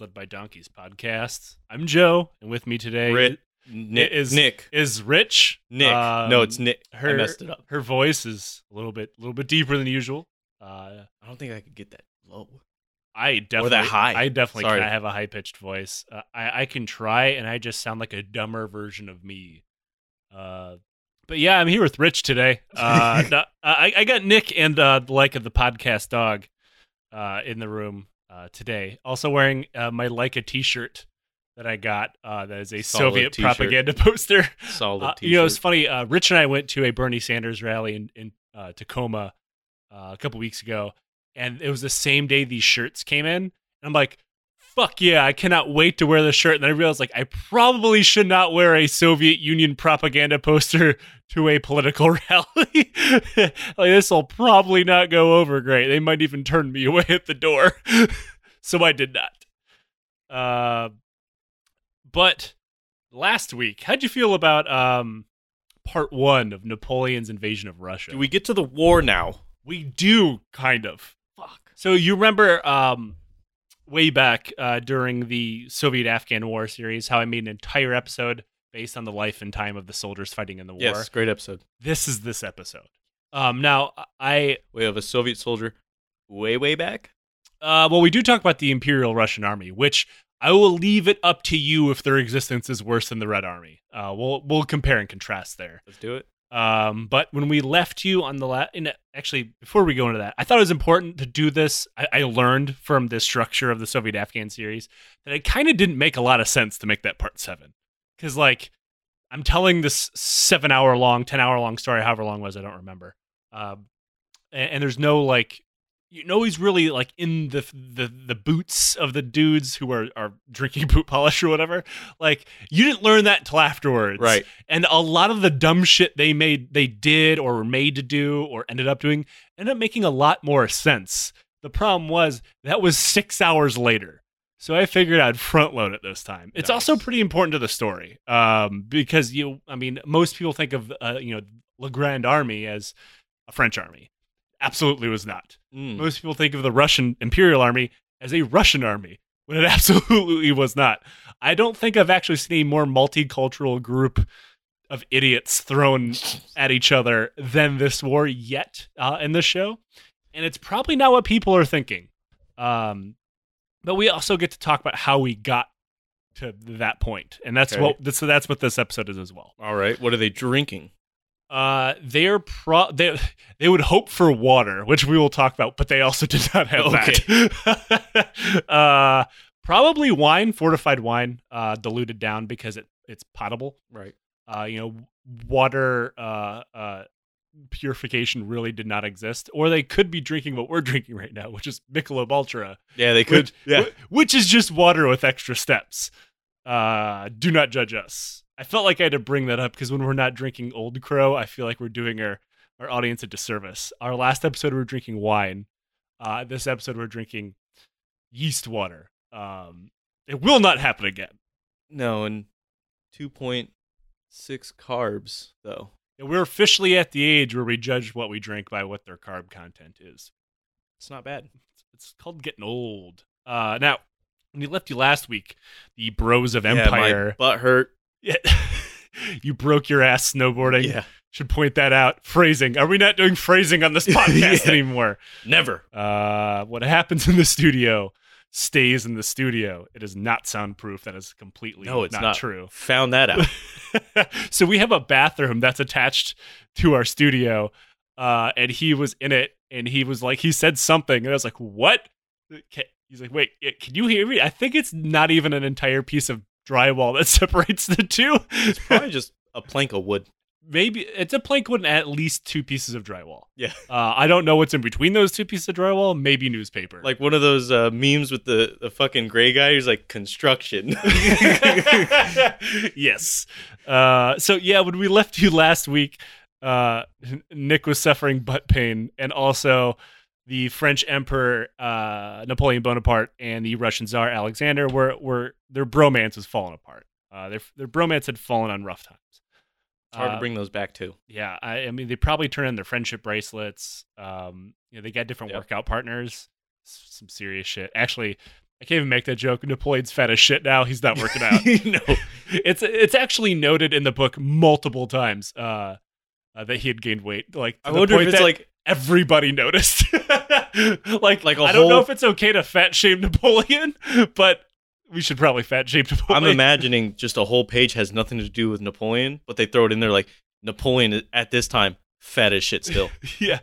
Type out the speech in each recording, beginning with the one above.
Led by Donkeys podcast. I'm Joe, and with me today Rit- Nick. is Nick. is Rich. Nick. Um, no, it's Nick. Her, I messed it up. Her voice is a little bit, a little bit deeper than usual. Uh, I don't think I could get that low. I definitely, or that high. I definitely Sorry. of have a high pitched voice. Uh, I, I can try, and I just sound like a dumber version of me. Uh, but yeah, I'm here with Rich today. Uh, I, I got Nick and uh, the like of the podcast dog uh, in the room uh, today. Also wearing uh, my Leica T-shirt that I got. Uh, that is a Solid Soviet t-shirt. propaganda poster. Solid Uh, t-shirt. you know, it's funny. Uh, Rich and I went to a Bernie Sanders rally in, in uh, Tacoma uh, a couple weeks ago, and it was the same day these shirts came in. And I'm like, "Fuck yeah! I cannot wait to wear this shirt." And then I realized, like, I probably should not wear a Soviet Union propaganda poster to a political rally. like, this will probably not go over great. They might even turn me away at the door. so I did not. Uh, but last week, how'd you feel about um part one of Napoleon's invasion of Russia? Do we get to the war now? we do kind of. Fuck. So you remember um way back uh during the Soviet Afghan War series how I made an entire episode based on the life and time of the soldiers fighting in the war. Yes, great episode. This is this episode. Um now I We have a Soviet soldier way, way back. uh well we do talk about the Imperial Russian Army, which I will leave it up to you if their existence is worse than the Red Army. Uh we'll we'll compare and contrast there. Let's do it. Um, but when we left you on the last, actually, before we go into that, I thought it was important to do this. I, I learned from the structure of the Soviet Afghan series that it kind of didn't make a lot of sense to make that part seven. Because, like, I'm telling this seven hour long, 10 hour long story, however long was, I don't remember. Um, and, and there's no, like, you know, he's really like in the the the boots of the dudes who are are drinking boot polish or whatever. Like, you didn't learn that until afterwards, Right. and a lot of the dumb shit they made they did or were made to do or ended up doing ended up making a lot more sense the problem was that was six hours later so i figured i'd front load it this time it's Nice. also pretty important to the story um, because you i mean most people think of uh, you know le grand army as a french army absolutely was not Mm. most people think of the Russian Imperial Army as a Russian army when it absolutely was not. I don't think I've actually seen a more multicultural group of idiots thrown at each other than this war yet uh, in this show, and it's probably not what people are thinking. Um, but we also get to talk about how we got to that point, and that's Okay. what so that's what this episode is as well. All right. What are they drinking? Uh, they're pro they they would hope for water, which we will talk about, but they also did not have that. uh, probably wine, fortified wine, uh, diluted down because it it's potable. Right. Uh, you know, water uh uh purification really did not exist, or they could be drinking what we're drinking right now, which is Michelob Ultra, Yeah, they could. which, yeah. which is just water with extra steps. Uh, do not judge us. I felt like I had to bring that up because when we're not drinking Old Crow, I feel like we're doing our, our audience a disservice. Our last episode, we were drinking wine. Uh, this episode, we're drinking yeast water. Um, it will not happen again. No, and 2.6 carbs, though. And We're officially at the age where we judge what we drink by what their carb content is. It's not bad. It's called getting old. Uh, now, when we left you last week, the Bros of Yeah, Empire. my butt hurt. Yeah. you broke your ass snowboarding. Yeah. Should point that out. Phrasing. Are we not doing phrasing on this podcast Yeah. anymore? Never. Uh, what happens in the studio stays in the studio. It is not soundproof. That is completely No, it's not, not. true. Found that out. so we have a bathroom that's attached to our studio, uh, and he was in it, and he was like, he said something, and I was like, what? He's like, wait, can you hear me? I think it's not even an entire piece of drywall that separates the two. It's probably just a plank of wood. Maybe it's a plank wood and at least two pieces of drywall. Yeah. Uh, I don't know what's in between those two pieces of drywall. Maybe newspaper. Like one of those uh, memes with the, the fucking gray guy who's like construction. yes. Uh, so yeah, when we left you last week, uh, Nick was suffering butt pain, and also the French Emperor uh, Napoleon Bonaparte and the Russian Tsar Alexander were were their bromance was falling apart. Uh, their their bromance had fallen on rough times. It's hard Uh, to bring those back too. Yeah, I, I mean, they probably turned in their friendship bracelets. Um, you know, they got different Yep. workout partners. Some serious shit. Actually, I can't even make that joke. Napoleon's fat as shit now. He's not working out. no. it's it's actually noted in the book multiple times uh, uh, that he had gained weight. Like I wonder if it's that like everybody noticed. like Like a I don't know if it's okay to fat shame Napoleon, but we should probably fat shame Napoleon. I'm imagining just a whole page has nothing to do with Napoleon, but they throw it in there like Napoleon at this time fat as shit still. yeah.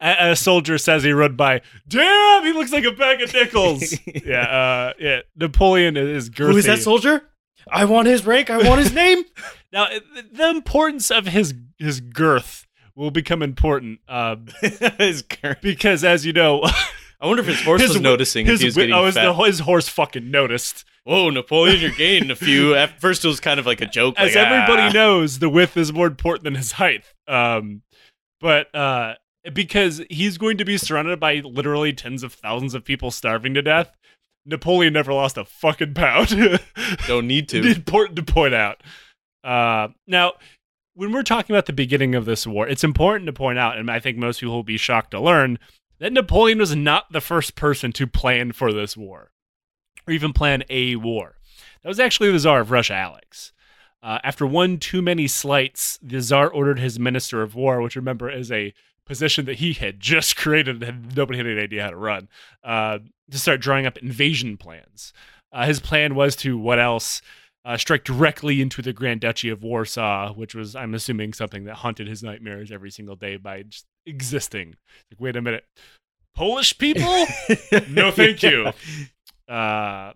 A, a soldier says he rode by. Damn, he looks like a bag of nickels. yeah, uh, yeah. Napoleon is girthy. Who is that soldier? I want his rank. I want his name. Now, the importance of his his girth will become important uh, his current- because, as you know, I wonder if his horse his was noticing if his getting oh, his, the- his horse fucking noticed. Whoa, Napoleon, you're gaining a few. At first, it was kind of like a joke. As like, everybody ah. knows, the width is more important than his height. Um, but uh, because he's going to be surrounded by literally tens of thousands of people starving to death, Napoleon never lost a fucking pound. Don't need to. important to point out. Uh, now, when we're talking about the beginning of this war, it's important to point out, and I think most people will be shocked to learn, that Napoleon was not the first person to plan for this war, or even plan a war. That was actually the Tsar of Russia, Alex. Uh, after one too many slights, the Tsar ordered his Minister of War, which remember is a position that he had just created and nobody had any idea how to run, uh, to start drawing up invasion plans. Uh, his plan was to what else? Uh, strike directly into the Grand Duchy of Warsaw, which was, I'm assuming, something that haunted his nightmares every single day by just existing. Like, wait a minute, Polish people? no, thank you. Uh,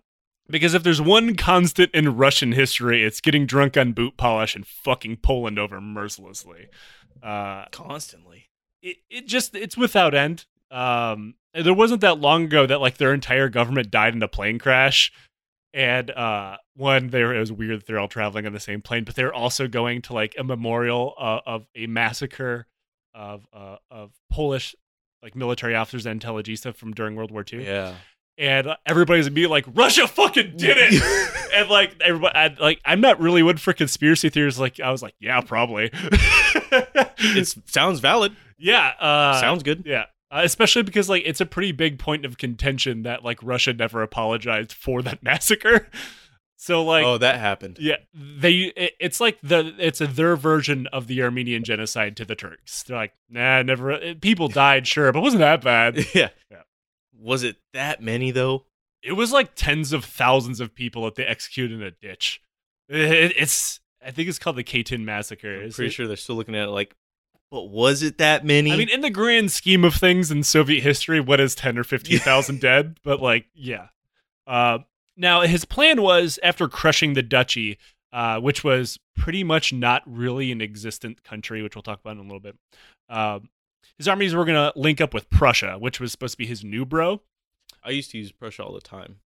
because if there's one constant in Russian history, it's getting drunk on boot polish and fucking Poland over mercilessly. Uh, Constantly. it, it just it's without end. Um, there wasn't that long ago that like their entire government died in a plane crash, and uh, one there it was weird that they're all traveling on the same plane, but they're also going to like a memorial uh, of a massacre of uh, of Polish like military officers and intelligentsia from during World War II Yeah. and everybody's gonna be like, Russia fucking did it, and like everybody, I, like I'm not really one for conspiracy theories. Like I was like, yeah, probably. It sounds valid. yeah, uh, sounds good. yeah, uh, especially because like it's a pretty big point of contention that like Russia never apologized for that massacre. So like, oh, that happened. yeah, they it, it's like the it's a, their version of the Armenian genocide to the Turks. They're like, nah, never. It, people died, sure, but wasn't that bad. yeah. Yeah. Was it that many though? It was like tens of thousands of people that they executed in a ditch. It- it's I think it's called the Katyn massacre. I'm pretty it? sure they're still looking at it like, but was it that many? I mean, in the grand scheme of things in Soviet history, what is ten or fifteen thousand dead? But like, yeah. Uh, now his plan was after crushing the duchy, uh, which was pretty much not really an existent country, which we'll talk about in a little bit. Uh, his armies were going to link up with Prussia, which was supposed to be his new bro, I used to use Prussia all the time.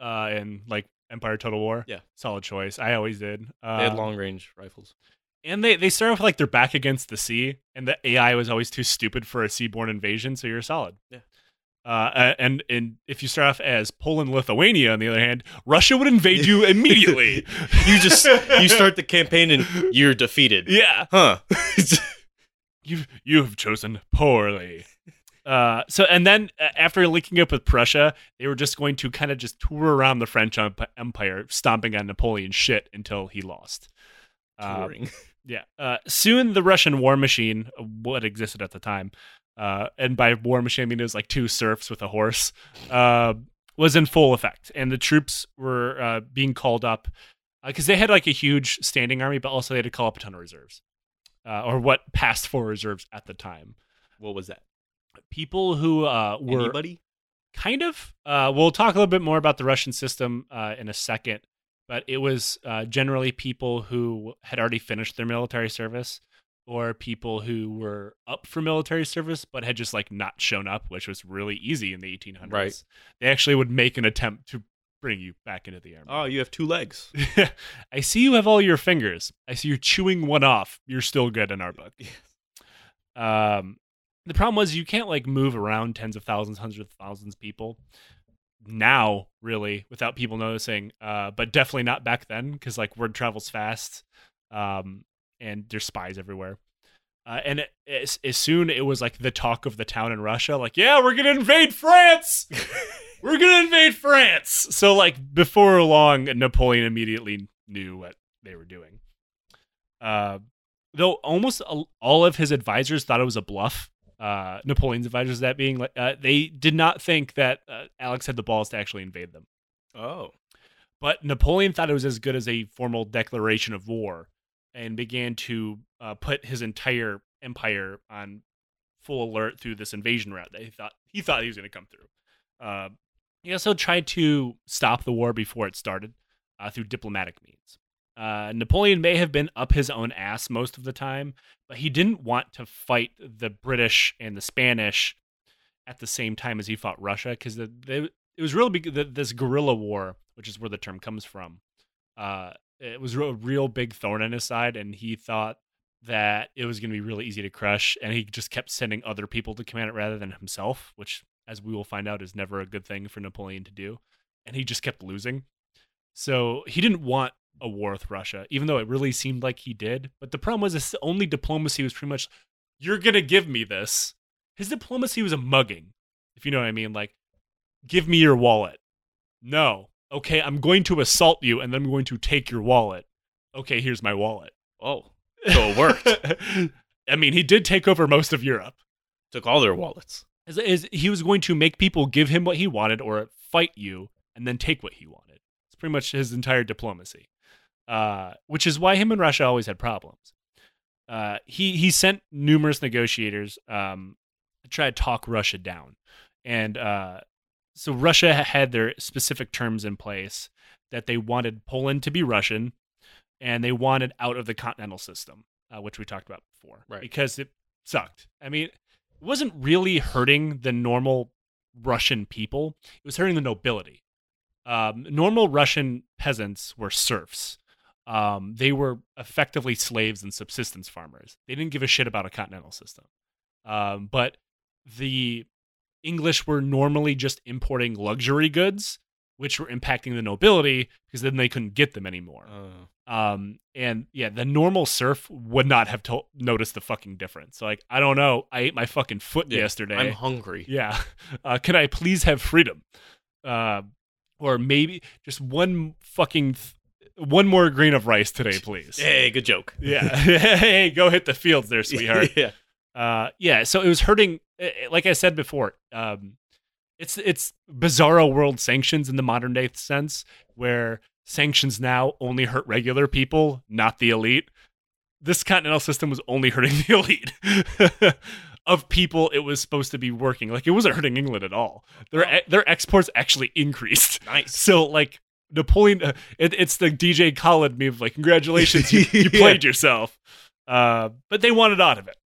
uh, in like Empire Total War. Yeah. solid choice. I always did. Uh, They had long range rifles. And they they start off like they're back against the sea, and the AI was always too stupid for a seaborne invasion. So you're solid. Yeah. Uh, and and if you start off as Poland, Lithuania, on the other hand, Russia would invade you immediately. You just you start the campaign and you're defeated. yeah, Huh. you you have chosen poorly. Uh, so and then uh, after linking up with Prussia, they were just going to kind of just tour around the French Empire, stomping on Napoleon's shit until he lost. Uh, Touring. Yeah. Uh, soon the Russian war machine, uh, what existed at the time, uh, and by war machine I mean it was like two serfs with a horse, uh, was in full effect, and the troops were uh, being called up because they had like a huge standing army, but also they had to call up a ton of reserves, uh, or what passed for reserves at the time. What was that? People who uh, were Anybody? kind of. Uh, we'll talk a little bit more about the Russian system uh, in a second, but it was uh, generally people who had already finished their military service or people who were up for military service but had just like not shown up, which was really easy in the 1800s. Right. They actually would make an attempt to bring you back into the army. Oh, you have two legs. I see you have all your fingers. I see you're chewing one off. You're still good in our book. Um, the problem was you can't like move around tens of thousands, hundreds of thousands of people now, really, without people noticing. Uh, but definitely not back then because like word travels fast, um, and there's spies everywhere. Uh, and it, as, as soon it was like the talk of the town in Russia, like, yeah, we're gonna invade France. we're gonna invade France. So like before long, Napoleon immediately knew what they were doing. Uh, though almost all of his advisors thought it was a bluff. Uh, Napoleon's advisors, that being, like, uh, they did not think that uh, Alex had the balls to actually invade them. Oh. But Napoleon thought it was as good as a formal declaration of war and began to uh, put his entire empire on full alert through this invasion route that he thought he thought he was going to come through. Uh, he also tried to stop the war before it started uh, through diplomatic means. Uh, Napoleon may have been up his own ass most of the time, but he didn't want to fight the British and the Spanish at the same time as he fought Russia because the, the, it was really big, the, this guerrilla war, which is where the term comes from. Uh, it was a real big thorn in his side, and he thought that it was going to be really easy to crush, and he just kept sending other people to command it rather than himself, which, as we will find out, is never a good thing for Napoleon to do. And he just kept losing. So he didn't want a war with Russia, even though it really seemed like he did. But the problem was his only diplomacy was pretty much, you're going to give me this. His diplomacy was a mugging, if you know what I mean. Like, give me your wallet. No. Okay, I'm going to assault you and then I'm going to take your wallet. Okay, here's my wallet. Oh. So it worked. I mean, he did take over most of Europe. Took all their wallets. Is, is he was going to make people give him what he wanted or fight you and then take what he wanted. It's pretty much his entire diplomacy, uh, which is why him and Russia always had problems. Uh, he he sent numerous negotiators um, to try to talk Russia down, and uh, so Russia had their specific terms in place that they wanted Poland to be Russian, and they wanted out of the continental system, uh, which we talked about before, Right. Because it sucked. I mean, it wasn't really hurting the normal Russian people; it was hurting the nobility. Um, normal Russian peasants were serfs. Um, they were effectively slaves and subsistence farmers. They didn't give a shit about a continental system. Um, but the English were normally just importing luxury goods, which were impacting the nobility because then they couldn't get them anymore. Oh. Um, and yeah, the normal serf would not have to- noticed the fucking difference. So, like, I don't know. I ate my fucking foot Yeah, yesterday. I'm hungry. Yeah. Uh, can I please have freedom? Uh, or maybe just one fucking th- one more grain of rice today, please. Hey, good joke. Yeah. hey, go hit the fields there, sweetheart. yeah. Uh, yeah. So it was hurting. eh, eh, Like I said before, um, it's it's bizarro world sanctions in the modern day sense, where sanctions now only hurt regular people, not the elite. This continental system was only hurting the elite. of people it was supposed to be working like it wasn't hurting england at all their their exports actually increased Nice. so like Napoleon, uh, it, it's the DJ Khaled meme like, congratulations, you, you Yeah. played yourself. Uh, but they wanted out of it.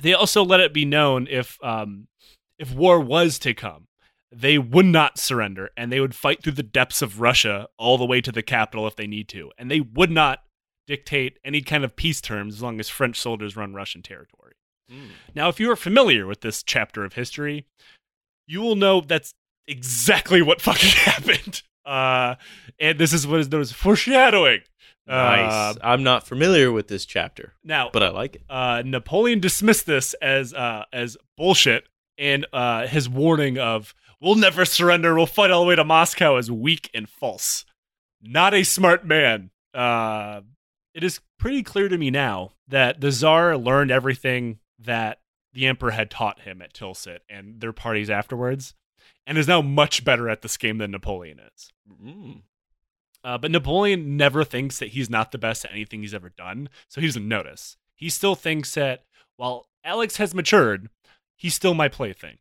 They also let it be known if um, if war was to come, they would not surrender and they would fight through the depths of Russia all the way to the capital if they need to, and they would not dictate any kind of peace terms as long as French soldiers run Russian territory. Mm. Now, if you are familiar with this chapter of history, you will know that's exactly what fucking happened. Uh, and this is what is known as foreshadowing. Nice. Uh, I'm not familiar with this chapter, now, but I like it. uh, Napoleon dismissed this as uh, as bullshit, and uh, his warning of "We'll never surrender. We'll fight all the way to Moscow" is weak and false. Not a smart man. Uh, it is pretty clear to me now that the Tsar learned everything that the Emperor had taught him at Tilsit and their parties afterwards, and is now much better at this game than Napoleon is. Mm. Uh, but Napoleon never thinks that he's not the best at anything he's ever done, so he doesn't notice. He still thinks that while Alex has matured, he's still my plaything.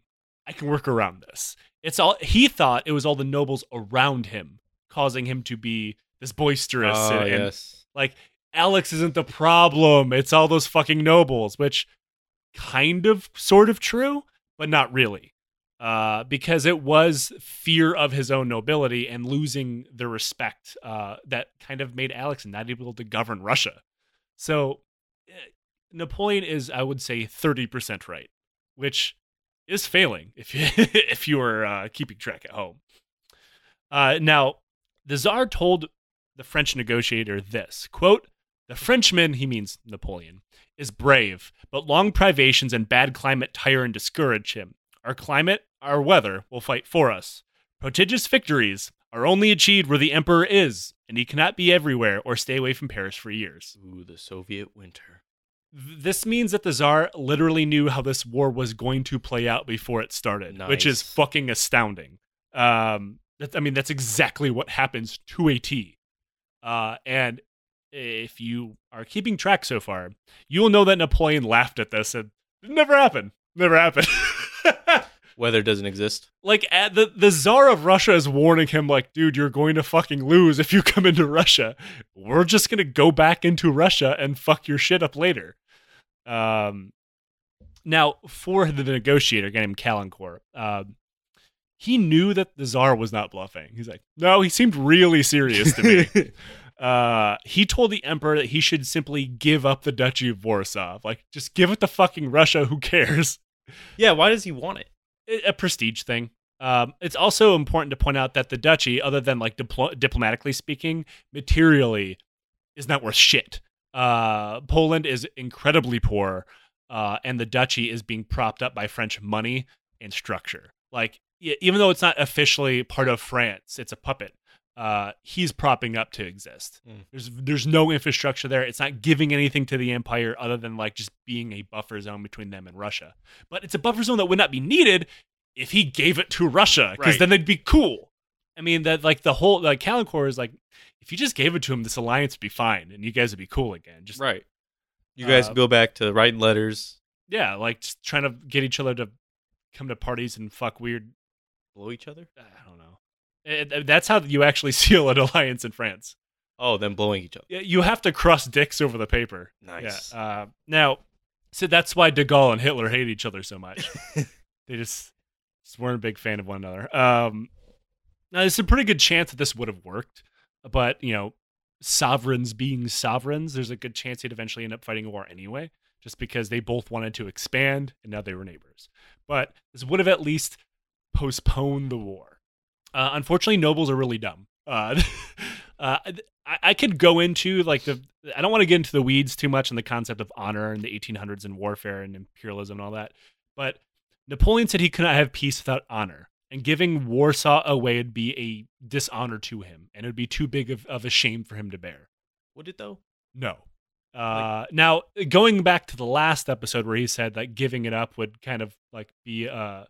I can work around this. It's all he thought it was all the nobles around him causing him to be this boisterous Oh, and, and yes. like Alex isn't the problem. It's all those fucking nobles, which kind of sort of true, but not really. Uh, because it was fear of his own nobility and losing the respect uh, that kind of made Alex not able to govern Russia. So eh, Napoleon is, I would say, thirty percent right, which is failing if you if you are uh, keeping track at home. Uh, now, the Tsar told the French negotiator this quote: "The Frenchman, he means Napoleon, is brave, but long privations and bad climate tire and discourage him. Our climate, our weather, will fight for us. Prodigious victories are only achieved where the emperor is, and he cannot be everywhere or stay away from Paris for years. Ooh, the Soviet winter. This means that the Tsar literally knew how this war was going to play out before it started, which is fucking astounding. Um, that, I mean, that's exactly what happens to a T. Uh, and if you are keeping track so far, you will know that Napoleon laughed at this and it never happened. Never happened. Weather doesn't exist. like at the the czar of russia is warning him like dude you're going to fucking lose if you come into russia. We're just going to go back into russia and fuck your shit up later. Um now for the negotiator a guy named Caulaincourt um he knew that the czar was not bluffing. He's like no he seemed really serious to me. Uh he told the emperor that he should simply give up the duchy of warsaw. Like just give it to fucking russia. Who cares yeah, why does he want it? a prestige thing. Um, it's also important to point out that the duchy, other than like diplo- diplomatically speaking, materially is not worth shit. Uh, Poland is incredibly poor, uh, and the duchy is being propped up by French money and structure. Like, even though it's not officially part of France, it's a puppet. Uh, he's propping up to exist. Mm. There's there's no infrastructure there. It's not giving anything to the empire other than like just being a buffer zone between them and Russia. But it's a buffer zone that would not be needed if he gave it to Russia, because Right. then they'd be cool. I mean, that like the whole like Caulaincourt is like, if you just gave it to him, this alliance would be fine, and you guys would be cool again. Just Right. You guys Uh, go back to writing letters, yeah, like just trying to get each other to come to parties and fuck weird. blow each other. I don't know. It- that's how you actually seal an alliance in France. Oh, then blowing each other. You have to cross dicks over the paper. Nice. Yeah. Uh, now, so that's why De Gaulle and Hitler hate each other so much. they just, just weren't a big fan of one another. Um, now, there's a pretty good chance that this would have worked, but you know, sovereigns being sovereigns, there's a good chance they'd eventually end up fighting a war anyway, just because they both wanted to expand and now they were neighbors. But this would have at least postponed the war. Uh, unfortunately, nobles are really dumb. Uh, uh, I, I could go into like the. I don't want to get into the weeds too much on the concept of honor and the 1800s and warfare and imperialism and all that, but Napoleon said he could not have peace without honor, and giving Warsaw away would be a dishonor to him, and it would be too big of, of a shame for him to bear. Would it though? No. Uh, now going back to the last episode where he said that giving it up would kind of like be uh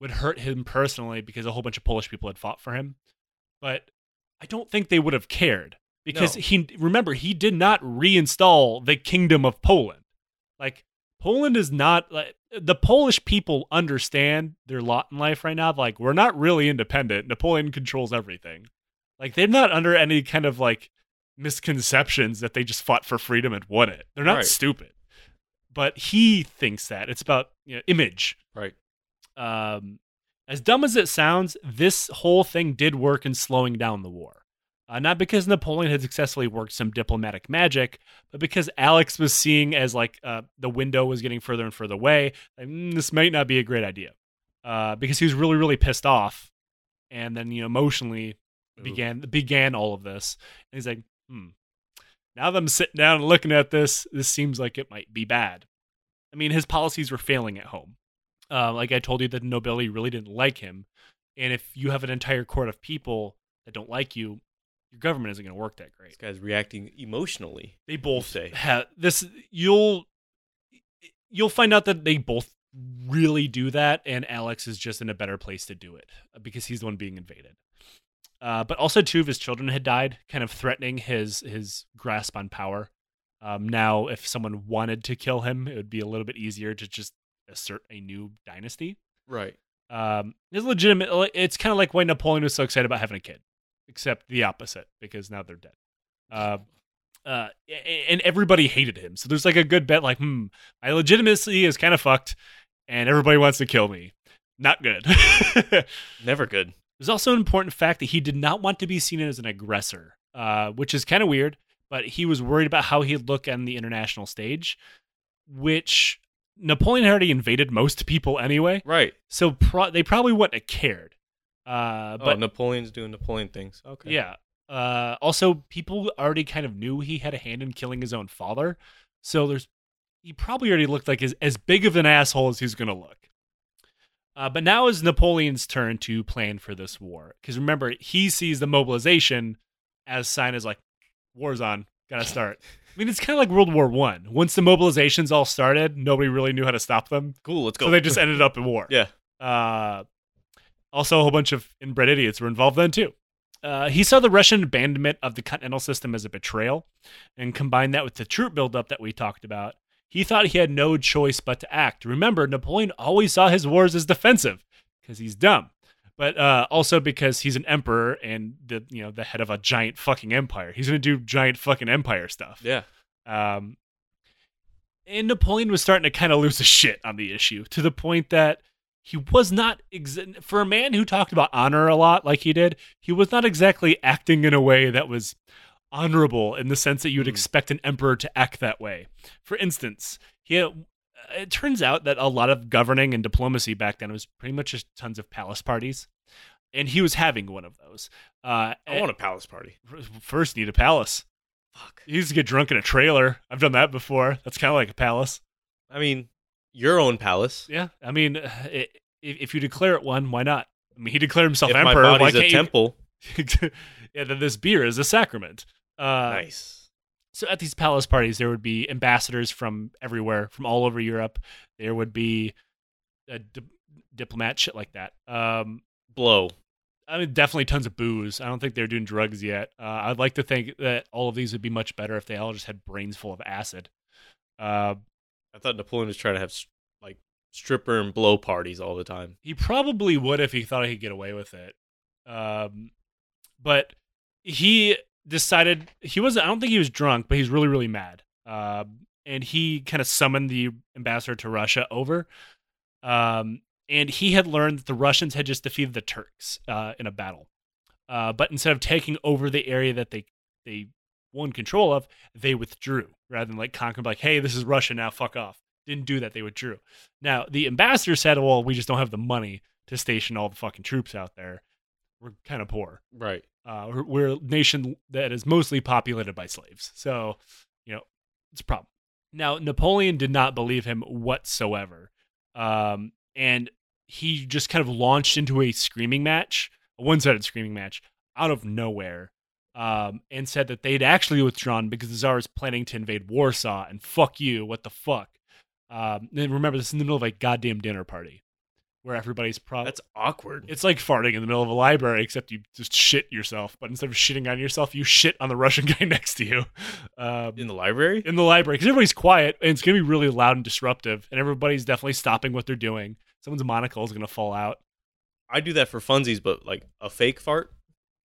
would hurt him personally because a whole bunch of Polish people had fought for him, but I don't think they would have cared because No. he remember he did not reinstall the kingdom of Poland. Like Poland is not like the Polish people understand their lot in life right now. Like we're not really independent. Napoleon controls everything. Like they're not under any kind of like misconceptions that they just fought for freedom and won it. They're not Right. stupid. But he thinks that it's about you know, image. Right. Um, as dumb as it sounds, this whole thing did work in slowing down the war. Uh, not because Napoleon had successfully worked some diplomatic magic, but because Alex was seeing as like uh, the window was getting further and further away. Like, "Mm, this might not be a great idea, uh, because he was really, really pissed off, and then you know emotionally Ooh. began began all of this. And he's like, hmm. Now that I'm sitting down and looking at this, this seems like it might be bad. I mean, his policies were failing at home. Uh, like I told you, the nobility really didn't like him, and if you have an entire court of people that don't like you, your government isn't going to work that great. This guy's reacting emotionally. They both say. have this. You'll you'll find out that they both really do that, and Alex is just in a better place to do it because he's the one being invaded. Uh, but also, two of his children had died, kind of threatening his his grasp on power. Um, now, if someone wanted to kill him, it would be a little bit easier to just assert a new dynasty. Right. Um, it's legitimate. It's kind of like why Napoleon was so excited about having a kid, except the opposite because now they're dead. Uh, uh, and everybody hated him. So there's like a good bet, like, hmm, my legitimacy is kind of fucked, and everybody wants to kill me. Not good. Never good. There's also an important fact that he did not want to be seen as an aggressor, uh, which is kind of weird. But he was worried about how he'd look on the international stage, which Napoleon had already invaded most people anyway. Right. So pro- they probably wouldn't have cared. Uh, But but Napoleon's doing Napoleon things. Okay. yeah. Uh, also, people already kind of knew he had a hand in killing his own father. So there's he probably already looked like as, as big of an asshole as he's gonna look. Uh, but now is Napoleon's turn to plan for this war. Because remember, he sees the mobilization as sign as like, war's on, gotta start. I mean, it's kind of like World War One. Once the mobilizations all started, nobody really knew how to stop them, Cool, let's go. so they just ended up in war. yeah. Uh, also, a whole bunch of inbred idiots were involved then too. Uh, he saw the Russian abandonment of the continental system as a betrayal, and combined that with the troop buildup that we talked about. He thought he had no choice but to act. Remember, Napoleon always saw his wars as defensive because he's dumb, but uh, also because he's an emperor and the you know the head of a giant fucking empire. He's gonna do giant fucking empire stuff. Yeah. Um, and Napoleon was starting to kind of lose his shit on the issue to the point that he was not ex- for a man who talked about honor a lot like he did. He was not exactly acting in a way that was honorable in the sense that you would Hmm. expect an emperor to act that way. For instance, he had, it turns out that a lot of governing and diplomacy back then was pretty much just tons of palace parties. And he was having one of those. Uh, I want a palace party. first need a palace. Fuck. You used to get drunk in a trailer. I've done that before. That's kind of like a palace. I mean, your own palace. Yeah, I mean, i if, if you declare it one, why not? I mean, he declared himself if my emperor. Why body's a can't temple. you? yeah, then this beer is a sacrament. Uh, nice. So at these palace parties, there would be ambassadors from everywhere, from all over Europe. There would be a di- diplomat shit like that. Um, Blow. I mean, definitely tons of booze. I don't think they're doing drugs yet. Uh, I'd like to think that all of these would be much better if they all just had brains full of acid. Uh, I thought Napoleon was trying to have like stripper and blow parties all the time. He probably would if he thought he could get away with it. Um, but he decided he was. I don't think he was drunk, but he's really, really mad. Um, and he kind of summoned the ambassador to Russia over. Um, and he had learned that the Russians had just defeated the Turks uh, in a battle. Uh, but instead of taking over the area that they they won control of, they withdrew rather than like conquer. Like, hey, this is Russia now. Fuck off. Didn't do that. They withdrew. Now the ambassador said, "Well, we just don't have the money to station all the fucking troops out there. We're kind of poor. Right. Uh, we're, we're a nation that is mostly populated by slaves, so you know it's a problem." Now Napoleon did not believe him whatsoever, um, and he just kind of launched into a screaming match, a one-sided screaming match out of nowhere. Um, and said that they'd actually withdrawn because the Tsar was planning to invade Warsaw and fuck you, what the fuck? Um, and remember, this is in the middle of a goddamn dinner party where everybody's probably. That's awkward. It's like farting in the middle of a library, except you just shit yourself. But instead of shitting on yourself, you shit on the Russian guy next to you um, in the library. in the library because everybody's quiet and it's going to be really loud and disruptive. And everybody's definitely stopping what they're doing. Someone's monocle is going to fall out. I do that for funsies, but like a fake fart,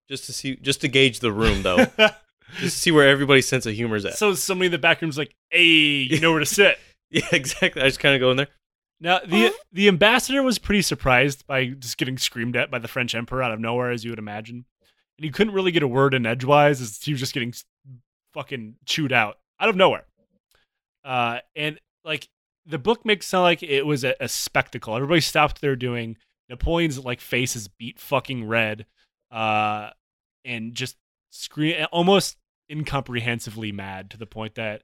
just to see, just to gauge the room though, just to see where everybody's sense of humor is at. so somebody in the back room's like, hey, you know where to sit. yeah, exactly. I just kind of go in there. Now the the ambassador was pretty surprised by just getting screamed at by the French emperor out of nowhere, as you would imagine, and he couldn't really get a word in edgewise as he was just getting fucking chewed out out of nowhere. Uh, and like the book makes sound like it was a, a spectacle. Everybody stopped were doing. Napoleon's like face is beat fucking red, uh, and just scream almost incomprehensibly mad to the point that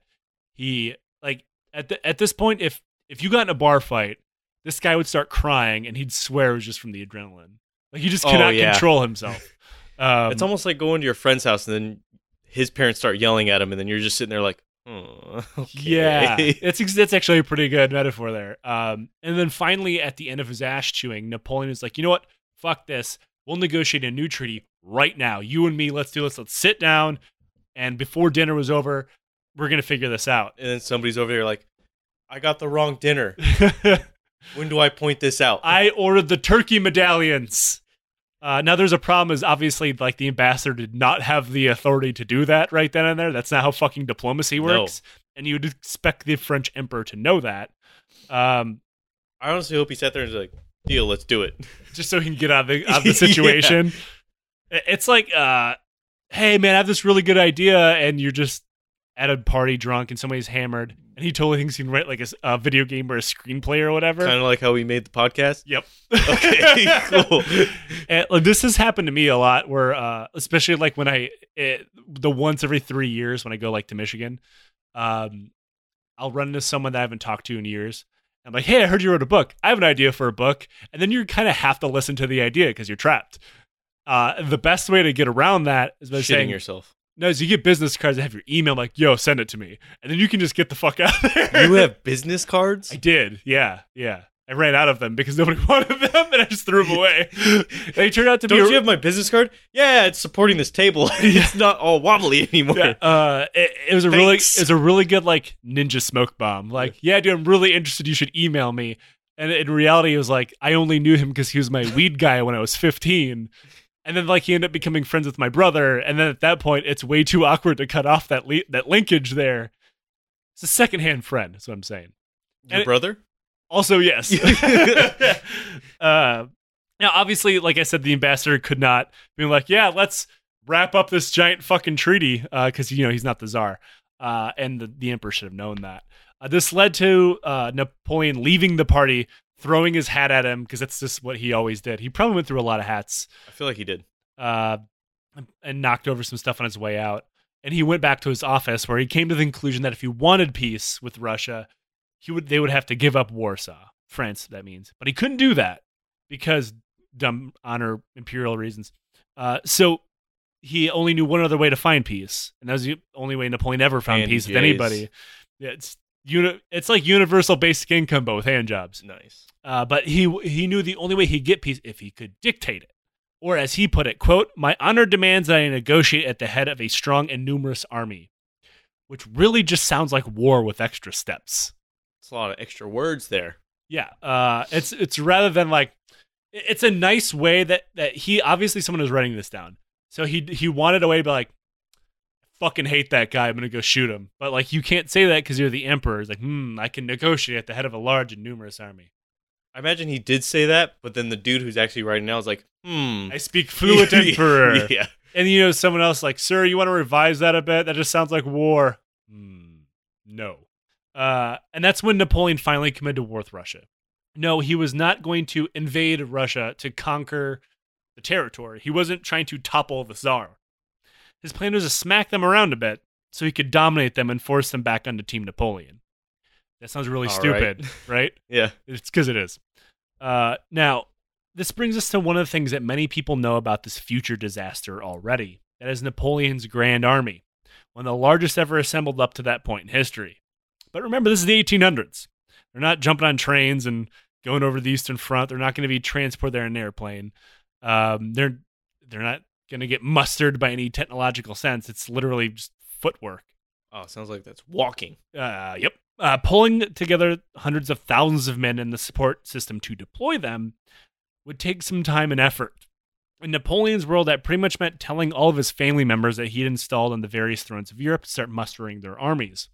he like at the, at this point if if you got in a bar fight, this guy would start crying and he'd swear it was just from the adrenaline. Like he just Oh, cannot yeah. control himself. Um, it's almost like going to your friend's house and then his parents start yelling at him, and then you're just sitting there like, oh, okay. Yeah, it's ex- that's actually a pretty good metaphor there. Um, and then finally, at the end of his ash chewing, Napoleon is like, you know what? Fuck this. We'll negotiate a new treaty right now. You and me, let's do this. Let's sit down, and before dinner was over, we're gonna figure this out. and then somebody's over there like, I got the wrong dinner. When do I point this out? I ordered the turkey medallions. Uh, now, there's a problem. Is obviously like the ambassador did not have the authority to do that right then and there. That's not how fucking diplomacy No. works, and you'd expect the French emperor to know that. Um, I honestly hope he sat there and was like, deal, let's do it. just so he can get out of the, out of the situation. I- It's like, uh, hey man, I have this really good idea, and you're just at a party drunk, and somebody's hammered, and he totally thinks he can write like a video game or a screenplay or whatever. kind of like how we made the podcast. Yep. Okay, cool. And, like, this has happened to me a lot, where uh, especially like when I it, the once every three years when I go like to Michigan, um, I'll run into someone that I haven't talked to in years, I'm like, hey, I heard you wrote a book. I have an idea for a book, and then you kind of have to listen to the idea because you're trapped. Uh, the best way to get around that is by Shitting saying, yourself. No, is you get business cards that have your email, like, yo, send it to me, and then you can just get the fuck out of there. You have business cards? I did, yeah, yeah. I ran out of them because nobody wanted them, and I just threw them away. they turned out to be. Don't you have my business card? Yeah, it's supporting this table. it's not all wobbly anymore. Yeah, uh, it, it was a really, it was a really good like ninja smoke bomb. Like, yeah, dude, I'm really interested. You should email me. And in reality, it was like I only knew him because he was my weed guy when I was 15. And then like he ended up becoming friends with my brother. And then at that point, it's way too awkward to cut off that le- that linkage there. It's a secondhand friend. That's what I'm saying. Your And- brother? Also, yes. uh, now, obviously, like I said, the ambassador could not be like, yeah, let's wrap up this giant fucking treaty because, you know, he's not the czar. Uh, and the, the emperor should have known that. Uh, this led to uh, Napoleon leaving the party, throwing his hat at him because that's just what he always did. He probably went through a lot of hats I feel like he did. uh, and knocked over some stuff on his way out. And he went back to his office where he came to the conclusion that if he wanted peace with Russia, he would they would have to give up Warsaw, France. That means, but he couldn't do that because dumb honor imperial reasons. Uh, so he only knew one other way to find peace, and that was the only way Napoleon ever found Hand peace with anybody. Yeah, it's uni- It's like universal basic income, but with hand jobs. Nice. Uh, but he he knew the only way he'd get peace if he could dictate it, or as he put it, "quote My honor demands that I negotiate at the head of a strong and numerous army," which really just sounds like war with extra steps. It's a lot of extra words there. Yeah, uh, it's it's rather than like it's a nice way that that he obviously someone is writing this down, so he he wanted a way to be like. Fucking hate that guy. I'm gonna go shoot him. But like, you can't say that because you're the emperor. It's like, hmm, I can negotiate at the head of a large and numerous army. I imagine he did say that, but then the dude who's actually writing now is like, hmm. I speak fluent emperor. yeah. And you know, someone else like, sir, you want to revise that a bit? That just sounds like war. Hmm, no. Uh, and that's when Napoleon finally committed to war with Russia. No, he was not going to invade Russia to conquer the territory. He wasn't trying to topple the Tsar. His plan was to smack them around a bit so he could dominate them and force them back onto Team Napoleon. That sounds really All stupid, right? Yeah. It's because it is. Uh, now, this brings us to one of the things that many people know about this future disaster already. That is Napoleon's Grand Army, one of the largest ever assembled up to that point in history. But remember, this is the 1800s. They're not jumping on trains and going over the Eastern Front. They're not going to be transported there in an airplane. Um, they're they're not going to get mustered by any technological sense. It's literally just footwork. Oh, sounds like that's walking. Uh, yep. Uh, pulling together hundreds of thousands of men in the support system to deploy them would take some time and effort. In Napoleon's world, that pretty much meant telling all of his family members that he'd installed on the various thrones of Europe to start mustering their armies.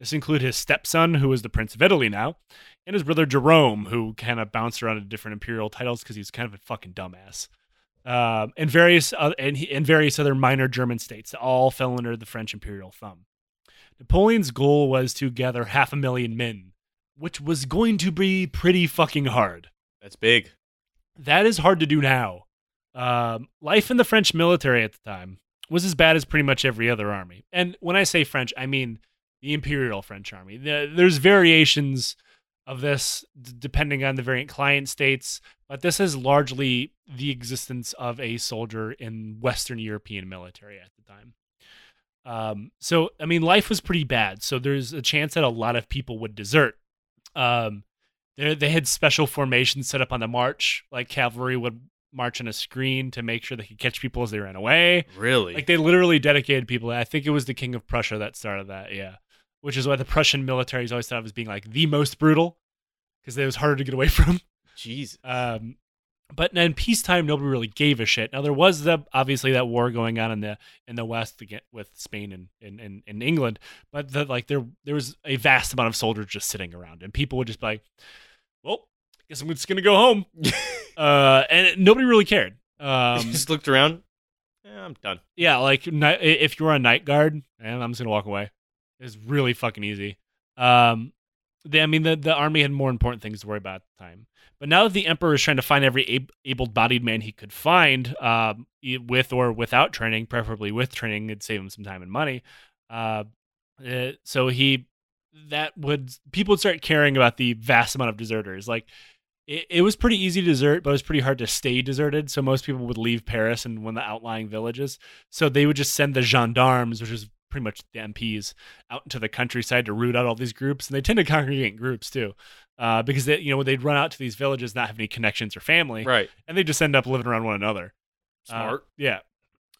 This included his stepson, who was the Prince of Italy now, and his brother Jerome, who kind of bounced around to different imperial titles because he's kind of a fucking dumbass. Um, and various uh, and, he, and various other minor German states that all fell under the French imperial thumb. Napoleon's goal was to gather half a million men, which was going to be pretty fucking hard. That's big. That is hard to do now. Um, life in the French military at the time was as bad as pretty much every other army. And when I say French, I mean the Imperial French Army. The- There's variations of this d- depending on the variant client states, but this is largely the existence of a soldier in Western European military at the time. Um, so, I mean, life was pretty bad. So there's a chance that a lot of people would desert. Um, they they had special formations set up on the march, like cavalry would march on a screen to make sure they could catch people as they ran away. Really? Like they literally dedicated people. I think it was the King of Prussia that started that. Yeah, which is why the Prussian military is always thought of as being like the most brutal because it was harder to get away from. Jeez. Um, but in peacetime, nobody really gave a shit. Now there was the obviously that war going on in the in the west with Spain and and, and, and England, but the, like there there was a vast amount of soldiers just sitting around, and people would just be like, "Well, I guess I'm just gonna go home," uh, and nobody really cared. Um, just looked around. Yeah, I'm done. yeah, like if you were on night guard, and I'm just gonna walk away. It's really fucking easy. Um, the, I mean, the the army had more important things to worry about at the time. But now that the emperor is trying to find every ab- able-bodied man he could find, e- with or without training, preferably with training, it'd save him some time and money. Uh, uh, so he that would people would start caring about the vast amount of deserters. Like it, it was pretty easy to desert, but it was pretty hard to stay deserted. So most people would leave Paris and one of the outlying villages. So they would just send the gendarmes, which is pretty much the MPs, out into the countryside to root out all these groups. And they tend to congregate in groups too, uh, because they, you know they'd run out to these villages, not have any connections or family, Right. and they just end up living around one another. Uh, Smart. yeah.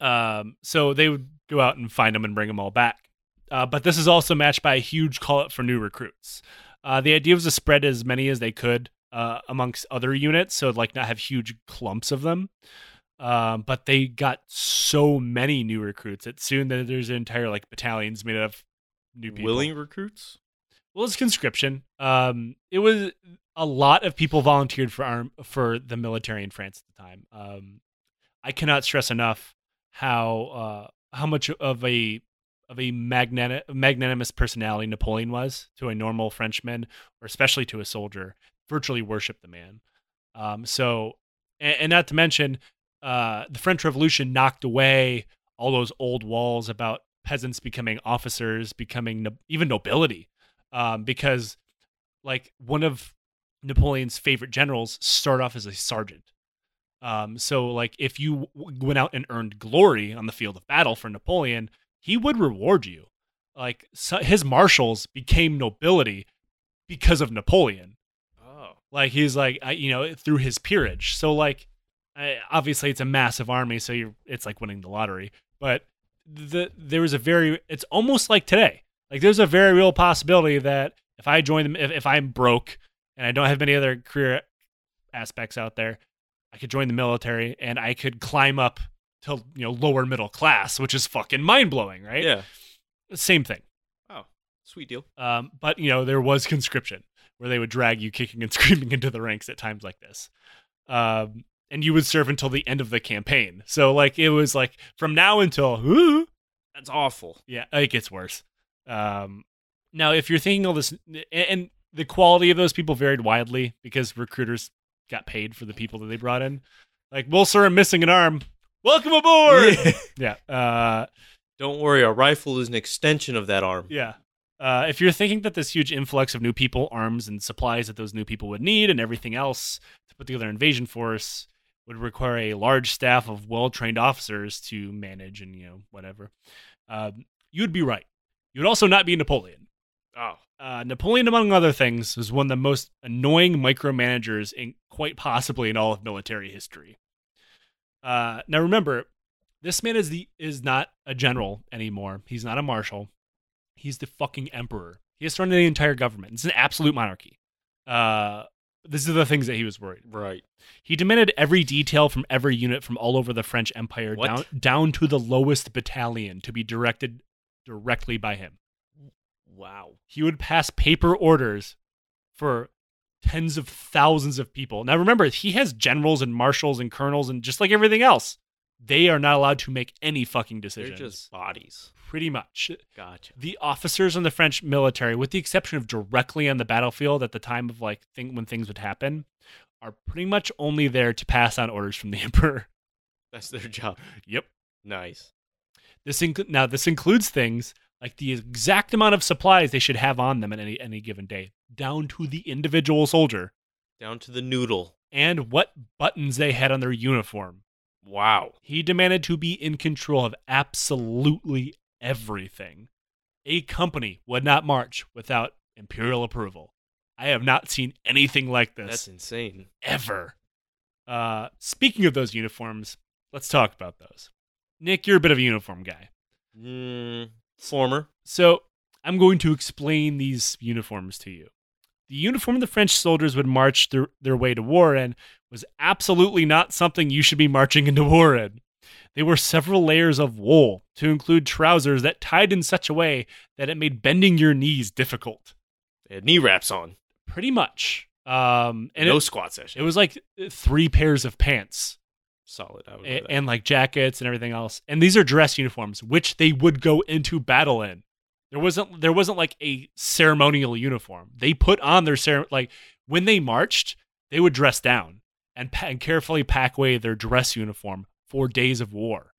Um, so they would go out and find them and bring them all back. Uh, but this is also matched by a huge call up for new recruits. Uh, the idea was to spread as many as they could uh, amongst other units, so like not have huge clumps of them. Um, but they got so many new recruits that soon that there's entire like battalions made of new people. Willing recruits? Well, it's conscription. Um, it was a lot of people volunteered for arm for the military in France at the time. Um, I cannot stress enough how uh, how much of a of a magnani- magnanimous personality Napoleon was to a normal Frenchman, or especially to a soldier. Virtually worshipped the man. Um, so, and, and not to mention, uh, the French Revolution knocked away all those old walls about peasants becoming officers, becoming no- even nobility um, because like one of Napoleon's favorite generals started off as a sergeant. Um, so like if you w- went out and earned glory on the field of battle for Napoleon, he would reward you. Like so his marshals became nobility because of Napoleon. Oh. Like he's like I, you know through his peerage. So like I, obviously it's a massive army, so you it's like winning the lottery. But the there was a very it's almost like today. Like there's a very real possibility that if I join them, if, if I'm broke and I don't have any other career aspects out there, I could join the military and I could climb up to you know lower middle class, which is fucking mind blowing, right? Yeah. Same thing. Oh, sweet deal. Um, but you know there was conscription where they would drag you kicking and screaming into the ranks at times like this. Um, and you would serve until the end of the campaign. So like it was like from now until "Ooh," That's awful. yeah, it gets worse. Um, now, if you're thinking all this, and- and the quality of those people varied widely because recruiters got paid for the people that they brought in. Like, well, sir, I'm missing an arm. Welcome aboard. yeah. Uh, Don't worry, a rifle is an extension of that arm. yeah. Uh, if you're thinking that this huge influx of new people, arms, and supplies that those new people would need, and everything else to put together an invasion force would require a large staff of well-trained officers to manage and you know whatever, um, you'd be right. You'd also not be Napoleon. Oh. Uh, Napoleon, among other things, was one of the most annoying micromanagers in quite possibly in all of military history. Uh, now, remember, this man is the is not a general anymore. He's not a marshal. He's the fucking emperor. He has thrown the entire government. It's an absolute monarchy. Uh, these are the things that he was worried. Right. He demanded every detail from every unit from all over the French Empire What? down down to the lowest battalion to be directed directly by him. Wow. He would pass paper orders for tens of thousands of people. Now remember, he has generals and marshals and colonels and just like everything else, they are not allowed to make any fucking decisions. They're just bodies. pretty much. Gotcha. The officers in the French military, with the exception of directly on the battlefield at the time of like thing when things would happen, are pretty much only there to pass on orders from the emperor. That's their job. Yep. Nice. This inc- now this includes things like the exact amount of supplies they should have on them at any any given day, down to the individual soldier, Down to the noodle. and what buttons they had on their uniform. Wow. He demanded to be in control of absolutely everything. A company would not march without imperial approval. I have not seen anything like this That's insane. ever. Uh, speaking of those uniforms, let's talk about those. Nick, you're a bit of a uniform guy. Mm, former. So I'm going to explain these uniforms to you. The uniform the French soldiers would march their, their way to war in was absolutely not something you should be marching into war in. They were several layers of wool to include trousers that tied in such a way that it made bending your knees difficult. They had knee wraps on. Pretty much. Um, and no it, squat session. it was like three pairs of pants solid. I would and, and like jackets and everything else. And these are dress uniforms, which they would go into battle in. There wasn't there wasn't like a ceremonial uniform. They put on their cere- like when they marched, they would dress down and, pa- and carefully pack away their dress uniform for days of war.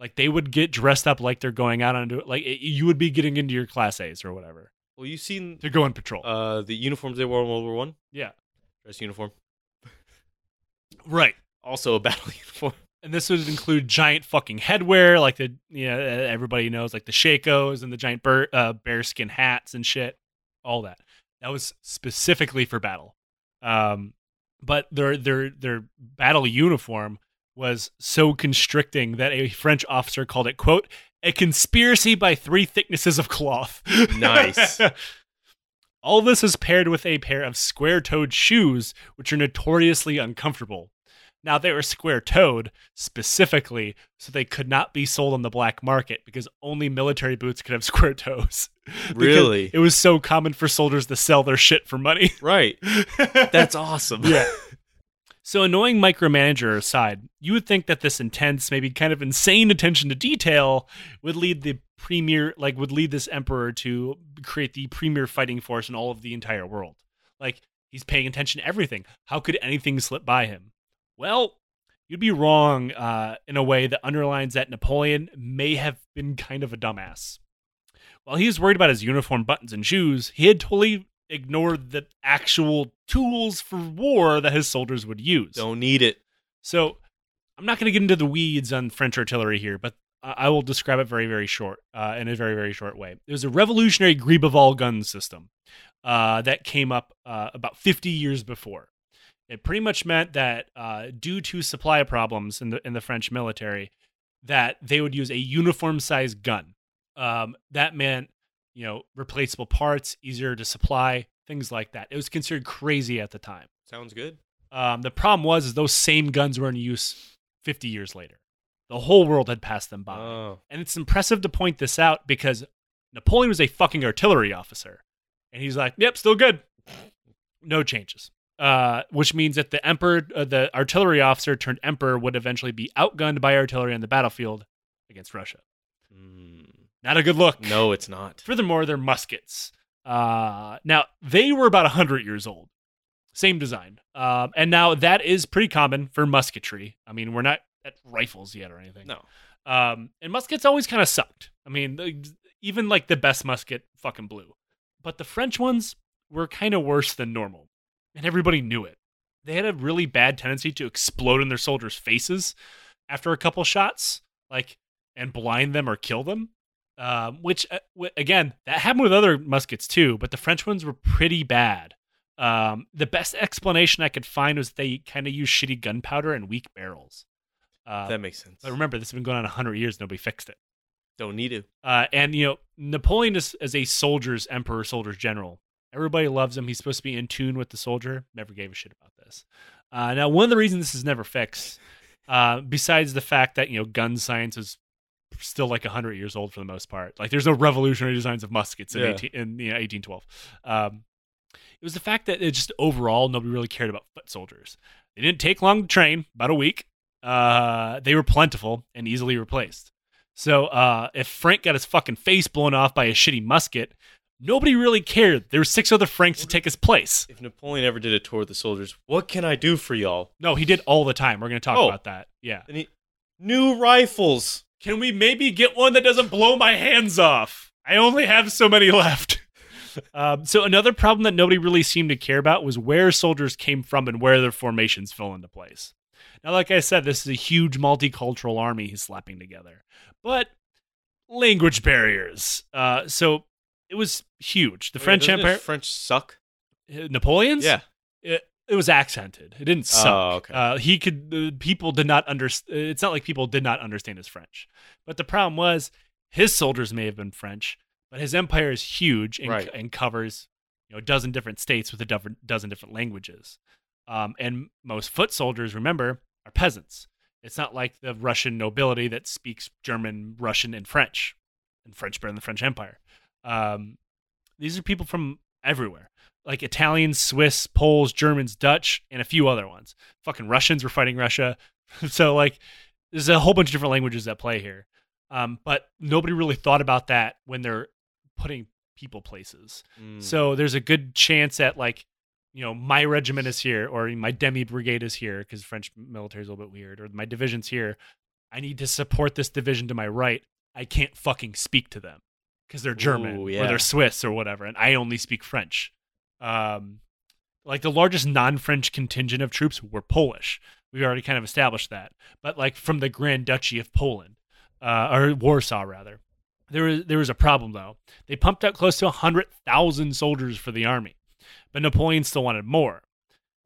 Like they would get dressed up like they're going out onto like it, you would be getting into your class A's or whatever. Well, you've seen to go on patrol. uh the uniforms they wore in World War One? yeah, Dress uniform. right. Also a battle uniform. And this would include giant fucking headwear, like the you know everybody knows, like the shakos and the giant bear, uh, bearskin hats and shit, all that. That was specifically for battle. Um, but their their their battle uniform was so constricting that a French officer called it quote a conspiracy by three thicknesses of cloth. Nice. All this is paired with a pair of square toed shoes, which are notoriously uncomfortable. Now, they were square toed specifically, so they could not be sold on the black market because only military boots could have square toes. Really? It was so common for soldiers to sell their shit for money. Right. That's awesome. yeah. So, annoying micromanager aside, you would think that this intense, maybe kind of insane attention to detail would lead the premier, like, would lead this emperor to create the premier fighting force in all of the entire world. Like, he's paying attention to everything. How could anything slip by him? Well, you'd be wrong uh, in a way that underlines that Napoleon may have been kind of a dumbass. While he was worried about his uniform buttons and shoes, he had totally ignored the actual tools for war that his soldiers would use. Don't need it. So I'm not going to get into the weeds on French artillery here, but I will describe it very, very short, uh, in a very, very short way. It was a revolutionary Gribeauval gun system uh, that came up uh, about 50 years before. It pretty much meant that uh, due to supply problems in the in the French military, that they would use a uniform size gun. Um, that meant you know replaceable parts, easier to supply, things like that. It was considered crazy at the time. Sounds good. Um, the problem was is those same guns were in use 50 years later. The whole world had passed them by. Oh. And it's impressive to point this out because Napoleon was a fucking artillery officer. And he's like, yep, still good. No changes. Uh, which means that the emperor, uh, the artillery officer turned emperor would eventually be outgunned by artillery on the battlefield against Russia. Mm. Not a good look. No, it's not. Furthermore, they're muskets. Uh, now they were about hundred years old, same design, um, and now that is pretty common for musketry. I mean, we're not at rifles yet or anything. No. Um, and muskets always kind of sucked. I mean, the, even like the best musket fucking blew, but the French ones were kind of worse than normal, and everybody knew it. They had a really bad tendency to explode in their soldiers' faces after a couple shots, like and blind them or kill them. Um, which uh, w- again, that happened with other muskets too, but the French ones were pretty bad. Um, the best explanation I could find was they kind of used shitty gunpowder and weak barrels. Uh, that makes sense. but remember, this has been going on hundred years. Nobody fixed it. Don't need to. Uh, and you know, Napoleon is as a soldier's emperor, soldier's general. Everybody loves him. He's supposed to be in tune with the soldier. Never gave a shit about this. Uh, now, one of the reasons this is never fixed, uh, besides the fact that you know gun science is still like hundred years old for the most part. Like, there's no revolutionary designs of muskets in, Yeah. 18, in you know, 1812. Um, it was the fact that it just overall nobody really cared about foot soldiers. They didn't take long to train, about a week. Uh, they were plentiful and easily replaced. So uh, if Frank got his fucking face blown off by a shitty musket, nobody really cared. There were six other Franks to take his place. If Napoleon ever did a tour with the soldiers, what can I do for y'all? No, he did all the time. We're going to talk Oh. about that. Yeah. And he, new rifles. Can we maybe get one that doesn't blow my hands off? I only have so many left. um, so another problem that nobody really seemed to care about was where soldiers came from and where their formations fell into place. Now, like I said, this is a huge multicultural army he's slapping together, but language barriers. Uh, so it was huge. The Wait, French Empire, French suck. Napoleon's, Yeah. it, it was accented. It didn't suck. Oh, okay. Uh, he could. Uh, people did not understand. It's not like people did not understand his French. But the problem was his soldiers may have been French, but his empire is huge and, Right. and covers you know a dozen different states with a dozen dozen different languages. Um, and most foot soldiers, remember, are peasants. It's not like the Russian nobility that speaks German, Russian, and French, and French better than the French Empire. Um, these are people from everywhere, like Italians, Swiss, Poles, Germans, Dutch, and a few other ones. Fucking Russians were fighting Russia, so like there's a whole bunch of different languages at play here. Um, but nobody really thought about that when they're putting people places. Mm. So there's a good chance that like, you know, my regiment is here or my demi brigade is here because French military is a little bit weird, or my division's here. I need to support this division to my right. I can't fucking speak to them because they're German Ooh, or they're Swiss or whatever, and I only speak French. Um, like the largest non-French contingent of troops were Polish. We've already kind of established that, but like from the Grand Duchy of Poland, uh, or Warsaw rather. There was there was a problem though. They pumped out close to hundred thousand soldiers for the army, but Napoleon still wanted more.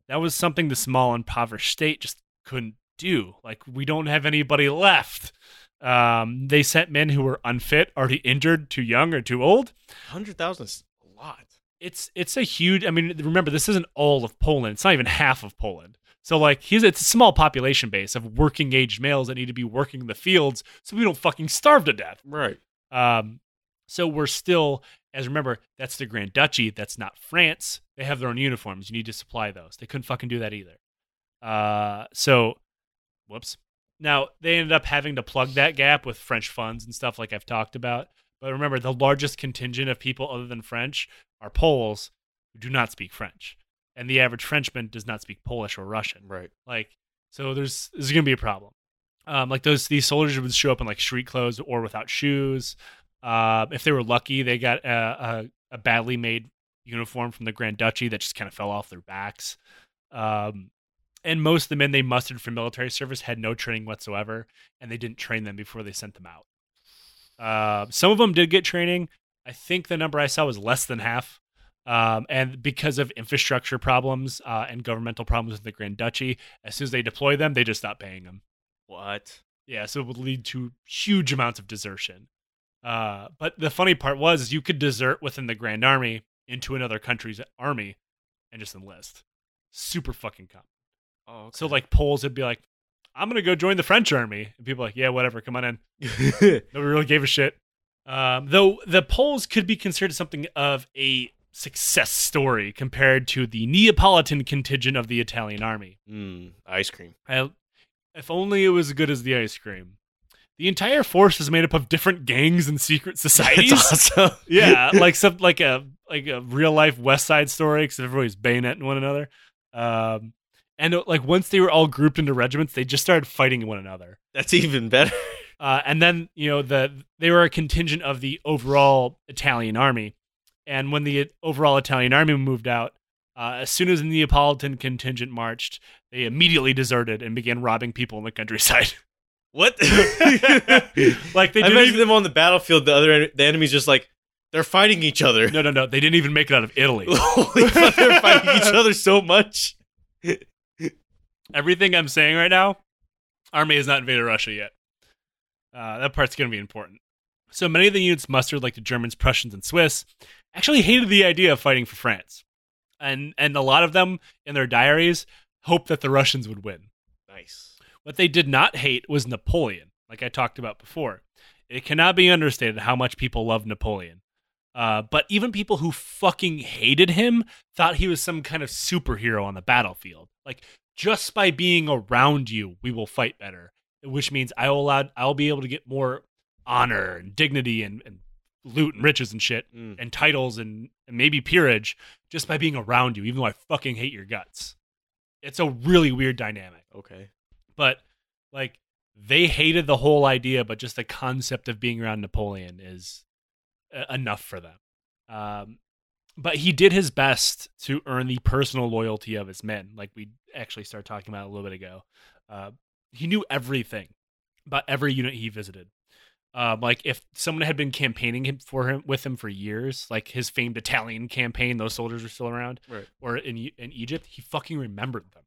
That was something the small impoverished state just couldn't do. Like we don't have anybody left. Um, they sent men who were unfit, already injured, too young, or too old. Hundred thousand is a lot. It's it's a huge. I mean, remember this isn't all of Poland. It's not even half of Poland. So like, he's it's a small population base of working age males that need to be working in the fields, so we don't fucking starve to death. Right. Um, so we're still, as remember, that's the Grand Duchy. That's not France. They have their own uniforms. You need to supply those. They couldn't fucking do that either. Uh, so, whoops. Now they ended up having to plug that gap with French funds and stuff like I've talked about. But remember, the largest contingent of people other than French are Poles who do not speak French, and the average Frenchman does not speak Polish or Russian. Right. Like, so there's there's gonna be a problem. Um, like those these soldiers would show up in like street clothes or without shoes. Uh, if they were lucky, they got a, a, a badly made uniform from the Grand Duchy that just kind of fell off their backs. Um, and most of the men they mustered for military service had no training whatsoever, and they didn't train them before they sent them out. Uh, some of them did get training. I think the number I saw was less than half. Um, and because of infrastructure problems uh, and governmental problems with the Grand Duchy, as soon as they deploy them, they just stop paying them. What? Yeah, so it would lead to huge amounts of desertion. Uh, but the funny part was you could desert within the Grand Army into another country's army and just enlist. Super fucking common. Oh, So like Poles would be like, I'm gonna go join the French army. And people are like, yeah, whatever, come on in. Nobody really gave a shit. Um, though the Poles could be considered something of a success story compared to the Neapolitan contingent of the Italian army. mm, ice cream. I, if only it was as good as the ice cream. The entire force is made up of different gangs and secret societies. That's awesome. yeah, like some like a like a real life West Side story, because everybody's bayoneting one another. Um, and uh, like once they were all grouped into regiments, they just started fighting one another. That's even better. Uh, and then you know the they were a contingent of the overall Italian army, and when the overall Italian army moved out, uh, as soon as the Neapolitan contingent marched, they immediately deserted and began robbing people in the countryside. What? like they I didn't imagine even, them on the battlefield. The other the enemy's just like they're fighting each other. no no no they didn't even make it out of Italy. Holy they're fighting each other so much. Everything I'm saying right now, army has not invaded Russia yet. Uh, that part's going to be important. So many of the units mustered, like the Germans, Prussians, and Swiss, actually hated the idea of fighting for France, and and a lot of them in their diaries hoped that the Russians would win. Nice. What they did not hate was Napoleon, like I talked about before. It cannot be understated how much people love Napoleon. Uh, but even people who fucking hated him thought he was some kind of superhero on the battlefield. Like just by being around you, we will fight better. Which means I will allow, I'll be able to get more honor and dignity and, and loot and riches and shit Mm. and titles and, and maybe peerage just by being around you, even though I fucking hate your guts. It's a really weird dynamic Okay. but like they hated the whole idea but just the concept of being around napoleon is uh, enough for them um, but he did his best to earn the personal loyalty of his men like we actually started talking about a little bit ago uh, he knew everything about every unit he visited um, like if someone had been campaigning him for him with him for years, like his famed Italian campaign, those soldiers were still around, Right. or in in Egypt, he fucking remembered them.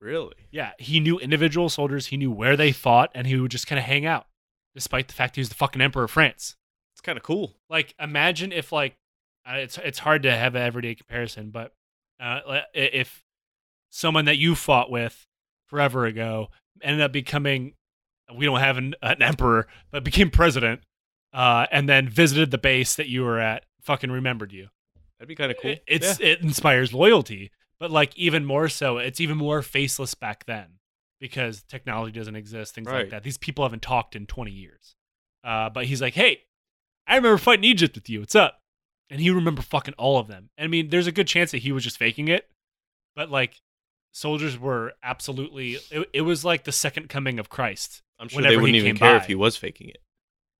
Really? Yeah, he knew individual soldiers. He knew where they fought, and he would just kind of hang out, despite the fact he was the fucking emperor of France. It's kind of cool. Like, imagine if like uh, it's it's hard to have an everyday comparison, but uh, if someone that you fought with forever ago ended up becoming, we don't have an, an emperor, but became president, uh, and then visited the base that you were at, fucking remembered you. That'd be kind of cool. It, it's it inspires loyalty, but like even more so, it's even more faceless back then because technology doesn't exist, things like that. These people haven't talked in twenty years. Uh, but he's like, hey, I remember fighting Egypt with you. What's up? And he remember fucking all of them. I mean, there's a good chance that he was just faking it, but like soldiers were absolutely. It, it was like the second coming of Christ. I'm sure they wouldn't even care by. if he was faking it.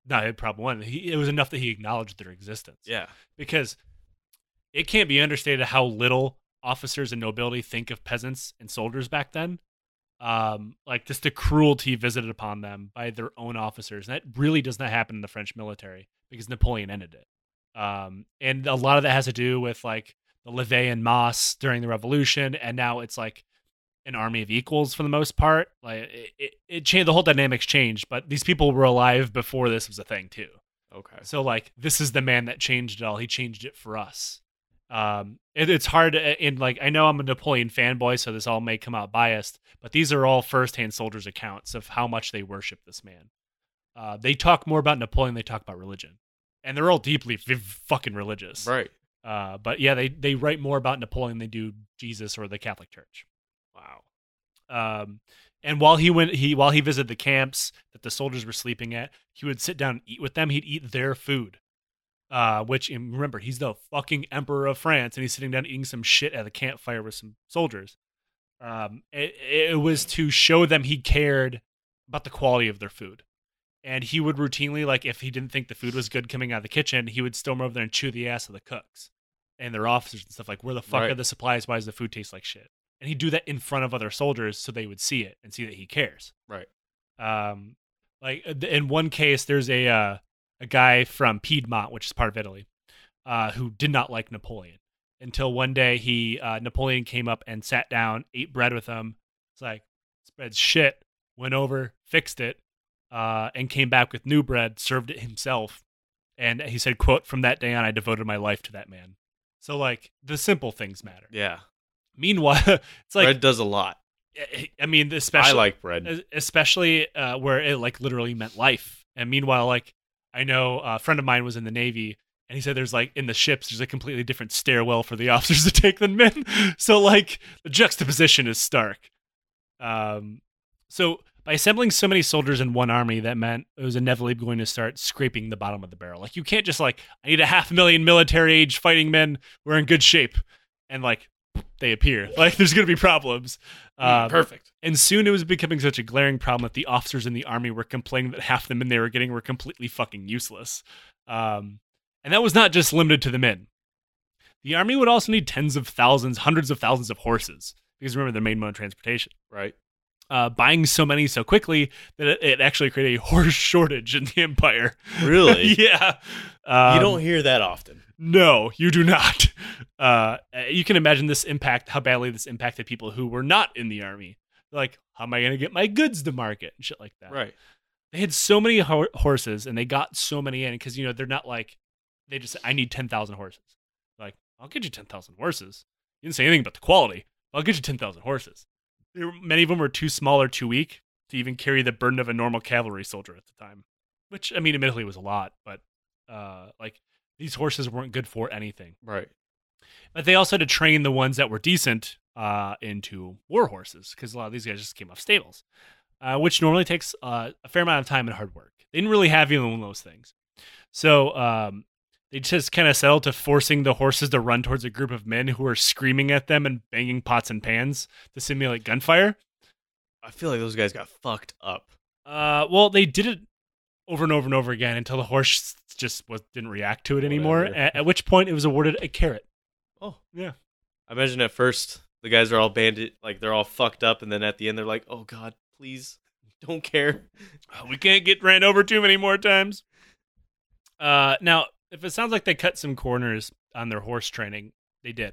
not problem one. He, it was enough that he acknowledged their existence. Yeah. because it can't be understated how little officers and nobility think of peasants and soldiers back then. Um, like just the cruelty visited upon them by their own officers. And that really does not happen in the French military because Napoleon ended it. Um, and a lot of that has to do with like the levée en masse during the revolution, and now it's like an army of equals for the most part. Like it, it, it changed. The whole dynamics changed, but these people were alive before this was a thing too. Okay. So like this is the man that changed it all. He changed it for us. Um, it, it's hard in like I know I'm a Napoleon fanboy, so this all may come out biased, but these are all firsthand soldiers' accounts of how much they worship this man. Uh, they talk more about Napoleon. They talk about religion, and they're all deeply f- fucking religious. Right. Uh, but yeah, they they write more about Napoleon than they do Jesus or the Catholic Church. Wow. Um, and while he went, he while he visited the camps that the soldiers were sleeping at, he would sit down and eat with them. He'd eat their food. Uh, which remember, he's the fucking emperor of France, and he's sitting down eating some shit at a campfire with some soldiers. Um, it, it was to show them he cared about the quality of their food, and he would routinely, like, if he didn't think the food was good coming out of the kitchen, he would storm over there and chew the ass of the cooks and their officers and stuff. Like, where the fuck Right. are the supplies? Why does the food taste like shit? And he'd do that in front of other soldiers so they would see it and see that he cares. Right. Um, like uh, in one case, there's a uh, a guy from Piedmont, which is part of Italy, uh, who did not like Napoleon until one day he uh, Napoleon came up and sat down, ate bread with him. It's like this bread's shit. Went over, fixed it, uh, and came back with new bread, served it himself, and he said, "quote From that day on, I devoted my life to that man." So like the simple things matter. Yeah. Meanwhile, it's like bread does a lot. I mean, especially I like bread. Especially uh, where it like literally meant life. And meanwhile, like I know a friend of mine was in the Navy, and he said there's like in the ships there's a completely different stairwell for the officers to take than men. So like the juxtaposition is stark. Um, so by assembling so many soldiers in one army, that meant it was inevitably going to start scraping the bottom of the barrel. Like you can't just like I need a half million military age fighting men who are in good shape, and like they appear. Like there's going to be problems. Um, Perfect. and soon it was becoming such a glaring problem that the officers in the army were complaining that half the men they were getting were completely fucking useless. Um, and that was not just limited to the men. The army would also need tens of thousands, hundreds of thousands of horses, because remember, their main mode of transportation. Right. Uh, buying so many so quickly that it, it actually created a horse shortage in the empire. Really? yeah. Um, you don't hear that often. no, you do not. Uh, you can imagine this impact, how badly this impacted people who were not in the army. Like, how am I going to get my goods to market and shit like that? Right. They had so many ho- horses and they got so many in because, you know, they're not like, they just, I need 10,000 horses. Like, I'll get you 10,000 horses. You didn't say anything about the quality. I'll get you 10,000 horses. Many of them were too small or too weak to even carry the burden of a normal cavalry soldier at the time, which, I mean, admittedly was a lot, but uh, like, these horses weren't good for anything. Right. But they also had to train the ones that were decent uh, into war horses because a lot of these guys just came off stables, uh, which normally takes uh, a fair amount of time and hard work. They didn't really have either one of those things. So um, they just kind of settled to forcing the horses to run towards a group of men who were screaming at them and banging pots and pans to simulate gunfire. I feel like those guys got fucked up. Uh, well, they did it over and over and over again until the horse just was, didn't react to it anymore. At, at which point it was awarded a carrot. Oh. Yeah. I imagine at first the guys are all banded, like they're all fucked up, and then at the end they're like, "Oh God, please, don't care." Oh, we can't get ran over too many more times. Uh, now, if it sounds like they cut some corners on their horse training, they did.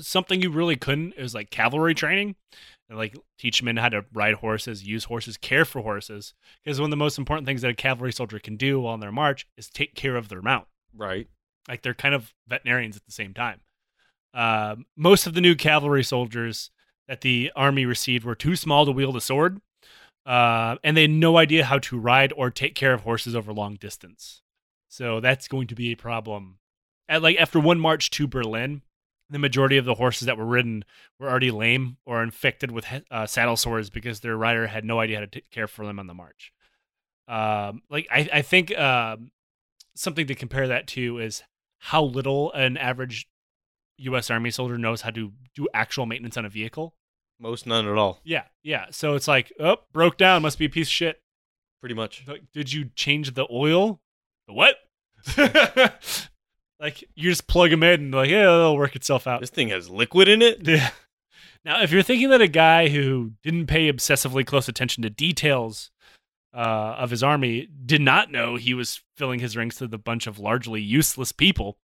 Something you really couldn't is like cavalry training, and like teach men how to ride horses, use horses, care for horses. Because one of the most important things that a cavalry soldier can do while on their march is take care of their mount. Right. Like they're kind of veterinarians at the same time. Um, most of the new cavalry soldiers that the army received were too small to wield a sword, uh, and they had no idea how to ride or take care of horses over long distance. So that's going to be a problem. At like after one march to Berlin, the majority of the horses that were ridden were already lame or infected with uh, saddle sores because their rider had no idea how to take care for them on the march. Um, like I, I think um, something to compare that to is how little an average U.S. Army soldier knows how to do actual maintenance on a vehicle. Most none at all. Yeah, yeah. So it's like, oh, broke down, must be a piece of shit. Pretty much. Like, did you change the oil? The what? like you just plug them in and like yeah, it'll work itself out. This thing has liquid in it. Yeah. Now, if you're thinking that a guy who didn't pay obsessively close attention to details uh, of his army did not know he was filling his ranks with a bunch of largely useless people,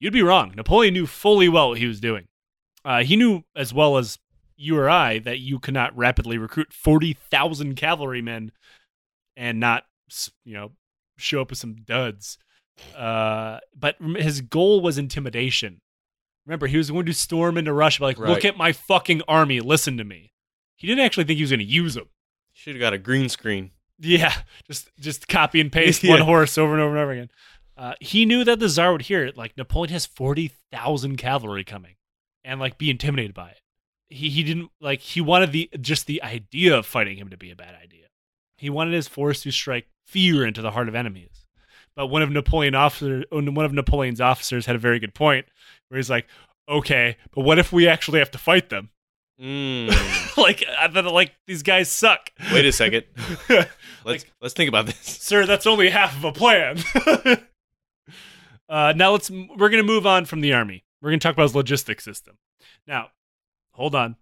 you'd be wrong. Napoleon knew fully well what he was doing. Uh, he knew as well as you or I that you could not rapidly recruit 40,000 cavalrymen and not, you know, show up with some duds. Uh, but his goal was intimidation. Remember, he was going to storm into Russia, like, Right. look at my fucking army, listen to me. He didn't actually think he was going to use them. Should have got a green screen. Yeah, just just copy and paste Yeah. one horse over and over and over again. Uh, he knew that the Tsar would hear it. Like Napoleon has forty thousand cavalry coming, and like be intimidated by it. He he didn't like he wanted the just the idea of fighting him to be a bad idea. He wanted his force to strike fear into the heart of enemies. But one of Napoleon officer one of Napoleon's officers had a very good point where he's like, "Okay, but what if we actually have to fight them? Mm. like I thought like these guys suck." Wait a second. Let's let's think about this. sir that's only half of a plan uh, now let's we're going to move on from the army we're going to talk about his logistics system now hold on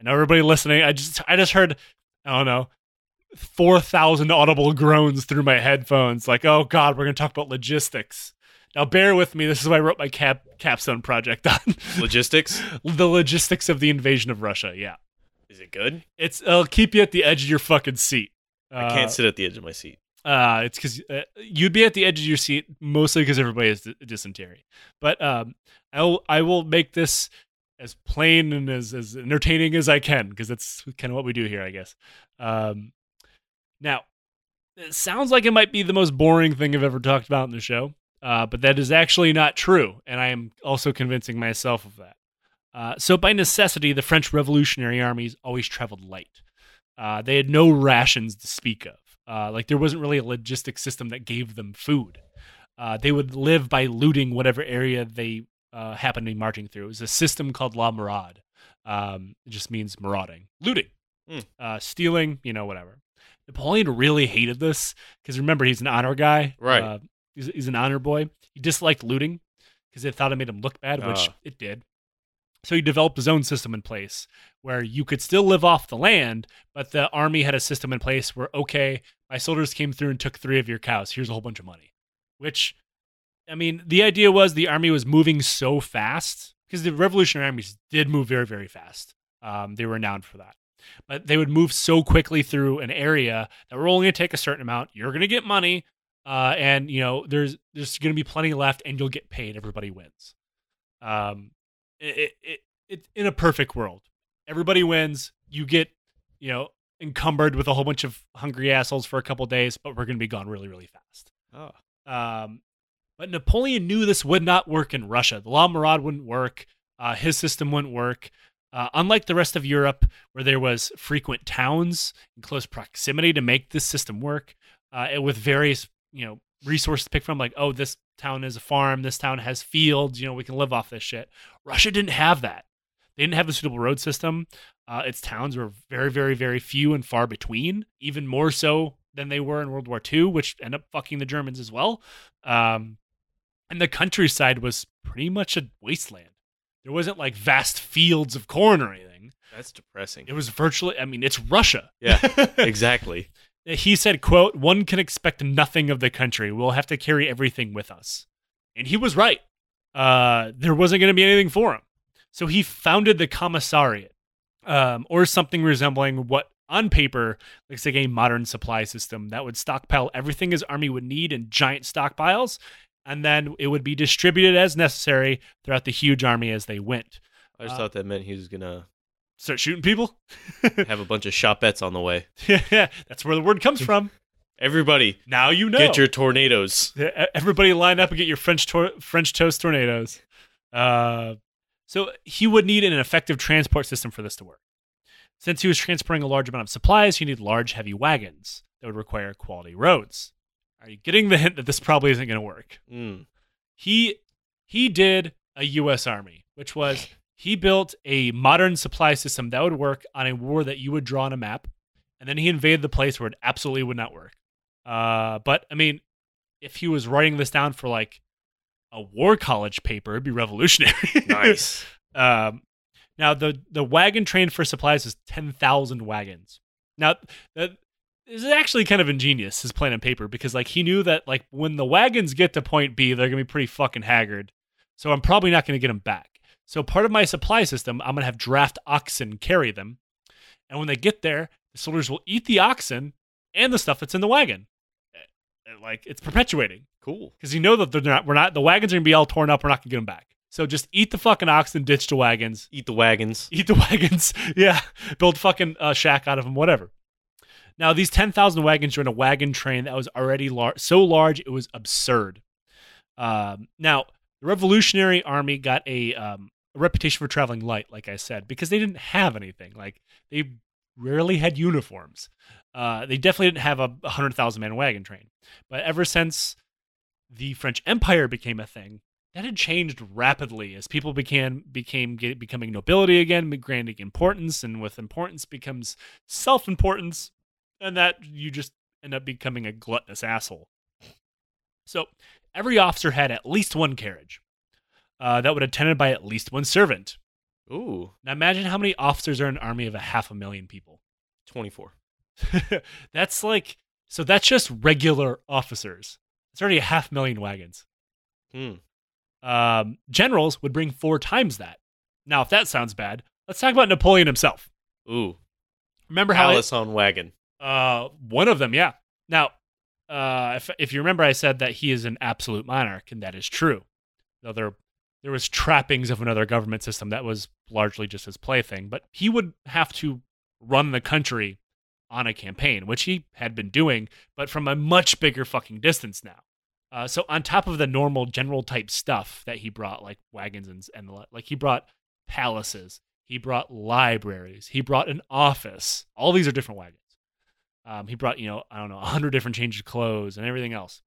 i know everybody listening i just i just heard i don't know 4000 audible groans through my headphones like oh god we're going to talk about logistics now bear with me this is why i wrote my cap capstone project on Logistics. the logistics of the invasion of russia yeah Is it good? it's it'll keep you at the edge of your fucking seat I can't sit at the edge of my seat. Uh, it's because uh, you'd be at the edge of your seat mostly because everybody has d- dysentery. But um, I will I will make this as plain and as as entertaining as I can because that's kind of what we do here, I guess. Um, now, it sounds like it might be the most boring thing I've ever talked about in the show, uh, but that is actually not true, and I am also convincing myself of that. Uh, so, by necessity, the French Revolutionary armies always traveled light. Uh, they had no rations to speak of. Uh, like there wasn't really a logistic system that gave them food. Uh, they would live by looting whatever area they uh, happened to be marching through. It was a system called La Maraude. Um, it just means marauding, looting, uh, stealing, you know, whatever. Napoleon really hated this because remember he's an honor guy, Right. Uh, he's, he's an honor boy. He disliked looting because they thought it made him look bad, which Ah. it did. So he developed his own system in place where you could still live off the land, but the army had a system in place where, okay, my soldiers came through and took three of your cows. Here's a whole bunch of money. Which, I mean, the idea was the army was moving so fast because the revolutionary armies did move very, very fast. Um, they were renowned for that. But they would move so quickly through an area that we're only going to take a certain amount. You're going to get money, uh, and you know there's there's going to be plenty left, and you'll get paid. Everybody wins. Um, it, it, it, in a perfect world, everybody wins. You get you know encumbered with a whole bunch of hungry assholes for a couple days, but we're going to be gone really, really fast. Oh. Um, but Napoleon knew this would not work in Russia. The La Maraude wouldn't work. Uh, his system wouldn't work. Uh, unlike the rest of Europe, where there was frequent towns in close proximity to make this system work, uh, with various you know resources to pick from, like oh this town is a farm, this town has fields, you know we can live off this shit. Russia didn't have that. They didn't have a suitable road system. Uh, its towns were very, very, very few and far between, even more so than they were in World War II, which ended up fucking the Germans as well. Um, and the countryside was pretty much a wasteland. There wasn't like vast fields of corn or anything. That's depressing. It was virtually, I mean, it's Russia. Yeah, exactly. he said, quote, one can expect nothing of the country. We'll have to carry everything with us. And he was right. Uh, there wasn't going to be anything for him. So he founded the commissariat, um, or something resembling what on paper looks like a modern supply system that would stockpile everything his army would need in giant stockpiles, and then it would be distributed as necessary throughout the huge army as they went. I just Uh, thought that meant he was gonna Start shooting people? have a bunch of shopettes on the way. yeah, that's where the word comes from. Everybody, Now you know. get your tornadoes. Everybody line up and get your French tor- French toast tornadoes. Uh, so he would need an effective transport system for this to work. Since he was transporting a large amount of supplies, he needed large, heavy wagons that would require quality roads. Are you getting the hint that this probably isn't going to work? Mm. He he did a U.S. Army, which was he built a modern supply system that would work on a war that you would draw on a map, and then he invaded the place where it absolutely would not work. Uh, but I mean, if he was writing this down for like a war college paper, it'd be revolutionary. Nice. um, now the the wagon train for supplies is ten thousand wagons. Now this is actually kind of ingenious his plan on paper because like he knew that like when the wagons get to point B, they're gonna be pretty fucking haggard. So I'm probably not gonna get them back. So part of my supply system, I'm gonna have draft oxen carry them, and when they get there, the soldiers will eat the oxen and the stuff that's in the wagon. Uh, Like it's perpetuating cool. because you know that they're not. We're not. The wagons are gonna be all torn up. We're not gonna get them back. So just eat the fucking oxen, ditch the wagons, Eat the wagons. eat the wagons. yeah, build fucking uh, shack out of them, whatever. Now these ten thousand wagons joined a wagon train that was already lar- so large it was absurd. Um, now the Revolutionary Army got a, um, a reputation for traveling light, like I said, because they didn't have anything. Like they rarely had uniforms. Uh, they definitely didn't have a hundred thousand man wagon train. But ever since the French Empire became a thing, that had changed rapidly as people became became get, becoming nobility again, granting importance, and with importance becomes self importance, and that you just end up becoming a gluttonous asshole. So every officer had at least one carriage uh, that would attended by at least one servant. Ooh, Now imagine how many officers are in an army of a half a million people. 24. that's like so that's just regular officers. It's already a half million wagons. Hmm. Um, generals would bring four times that. Now, if that sounds bad, let's talk about Napoleon himself. Ooh, Remember how Alice on wagon. Uh, one of them, yeah. Now, uh, if if you remember, I said that he is an absolute monarch, and that is true. Though there there was trappings of another government system that was largely just his plaything, but he would have to run the country on a campaign, which he had been doing, but from a much bigger fucking distance now. Uh, so on top of the normal general type stuff that he brought, like wagons and and the, li- like he brought palaces, he brought libraries, he brought an office. All these are different wagons. Um, he brought, you know, I don't know, a hundred different changes of clothes and everything else.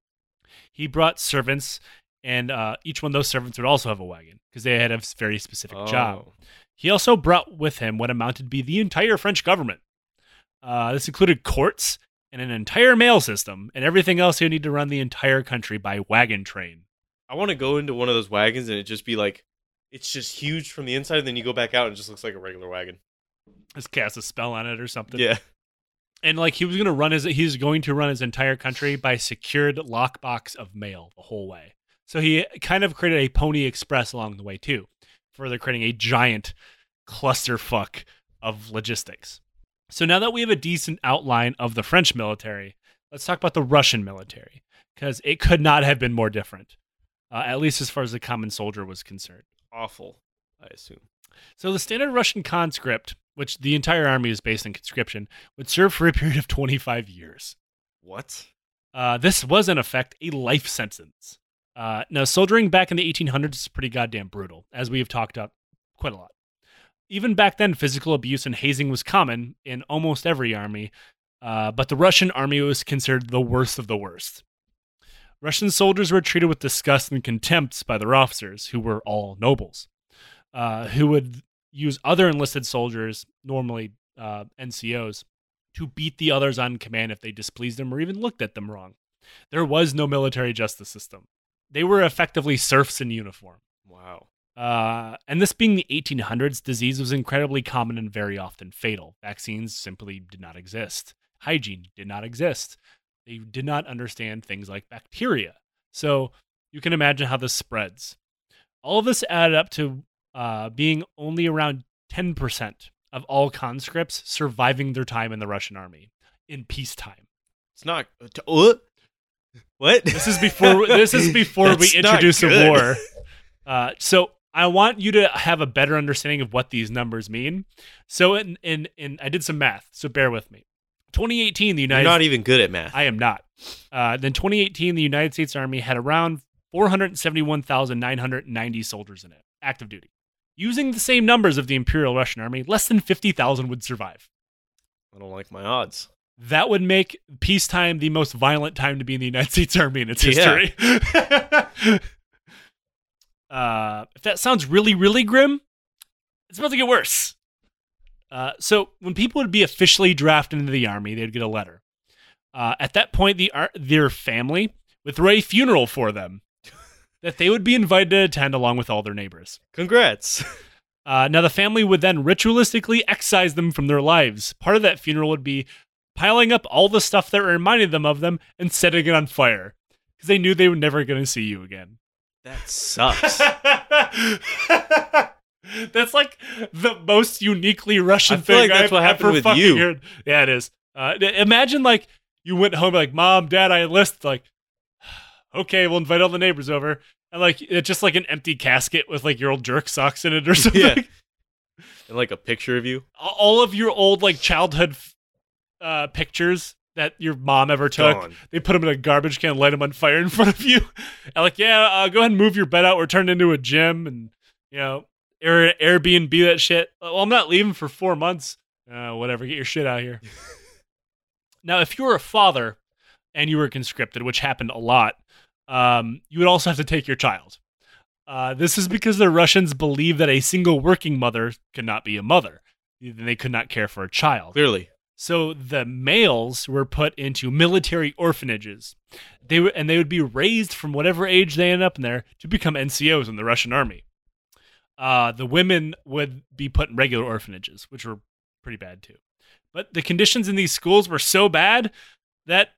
He brought servants, and uh, each one of those servants would also have a wagon because they had a very specific job. Oh. He also brought with him what amounted to be the entire French government. Uh, this included courts and an entire mail system, and everything else you need to run the entire country by wagon train. I want to go into one of those wagons and it just be like, it's just huge from the inside, and then you go back out and it just looks like a regular wagon. Just cast a spell on it or something. Yeah. And like he was going to run his he's going to run his entire country by secured lockbox of mail the whole way. So he kind of created a pony express along the way too further creating a giant clusterfuck of logistics. So now that we have a decent outline of the french military let's talk about the russian military because it could not have been more different uh, at least as far as the common soldier was concerned. Awful, I assume. so the standard Russian conscript, which the entire army is based on conscription, would serve for a period of 25 years. What? Uh, this was, in effect, a life sentence. Uh, now, soldiering back in the 1800s is pretty goddamn brutal, as we have talked about quite a lot. Even back then, physical abuse and hazing was common in almost every army, uh, but the Russian army was considered the worst of the worst. Russian soldiers were treated with disgust and contempt by their officers, who were all nobles, uh, who would use other enlisted soldiers, normally uh, NCOs, to beat the others on command if they displeased them or even looked at them wrong. There was no military justice system. They were effectively serfs in uniform. Wow. Uh, and this being the 1800s, disease was incredibly common and very often fatal. Vaccines simply did not exist. Hygiene did not exist. They did not understand things like bacteria. So you can imagine how this spreads. All of this added up to uh, being only around 10% of all conscripts surviving their time in the Russian army in peacetime. It's not. Uh, what? This is before this is before we introduce a war. Uh, so I want you to have a better understanding of what these numbers mean. So in in, in I did some math, so bear with me. 2018, the United. You're not even good at math. I am not. Uh, then 2018, the United States Army had around 471,990 soldiers in it, active duty. Using the same numbers of the Imperial Russian Army, less than 50,000 would survive. I don't like my odds. That would make peacetime the most violent time to be in the United States Army in its Yeah. history. uh, if that sounds really, really grim, it's about to get worse. Uh, so when people would be officially drafted into the army, they'd get a letter. Uh, at that point, the ar- their family would throw a funeral for them that they would be invited to attend along with all their neighbors. Congrats. Uh, now, the family would then ritualistically excise them from their lives. Part of that funeral would be piling up all the stuff that reminded them of them and setting it on fire because they knew they were never going to see you again. That sucks. that's like the most uniquely Russian I feel thing like that's I've what happened ever with fucking you. heard. Yeah, it is. Uh, imagine like you went home like, "Mom, Dad, I enlisted." Like, okay, we'll invite all the neighbors over, and like it's just like an empty casket with like your old jerk socks in it or something. Yeah. and like a picture of you. All of your old like childhood uh, pictures that your mom ever took. Gone. They put them in a garbage can, light them on fire in front of you. And like, yeah, uh, go ahead and move your bed out. We're turned into a gym, and you know, Air Airbnb that shit. Well, I'm not leaving for four months. Uh, whatever, get your shit out here. now, if you were a father and you were conscripted, which happened a lot, um, you would also have to take your child. Uh, this is because the Russians believe that a single working mother could not be a mother. They could not care for a child. Clearly. So the males were put into military orphanages. They were, and they would be raised from whatever age they end up in there to become NCOs in the Russian army. Uh, the women would be put in regular orphanages, which were pretty bad too. But the conditions in these schools were so bad that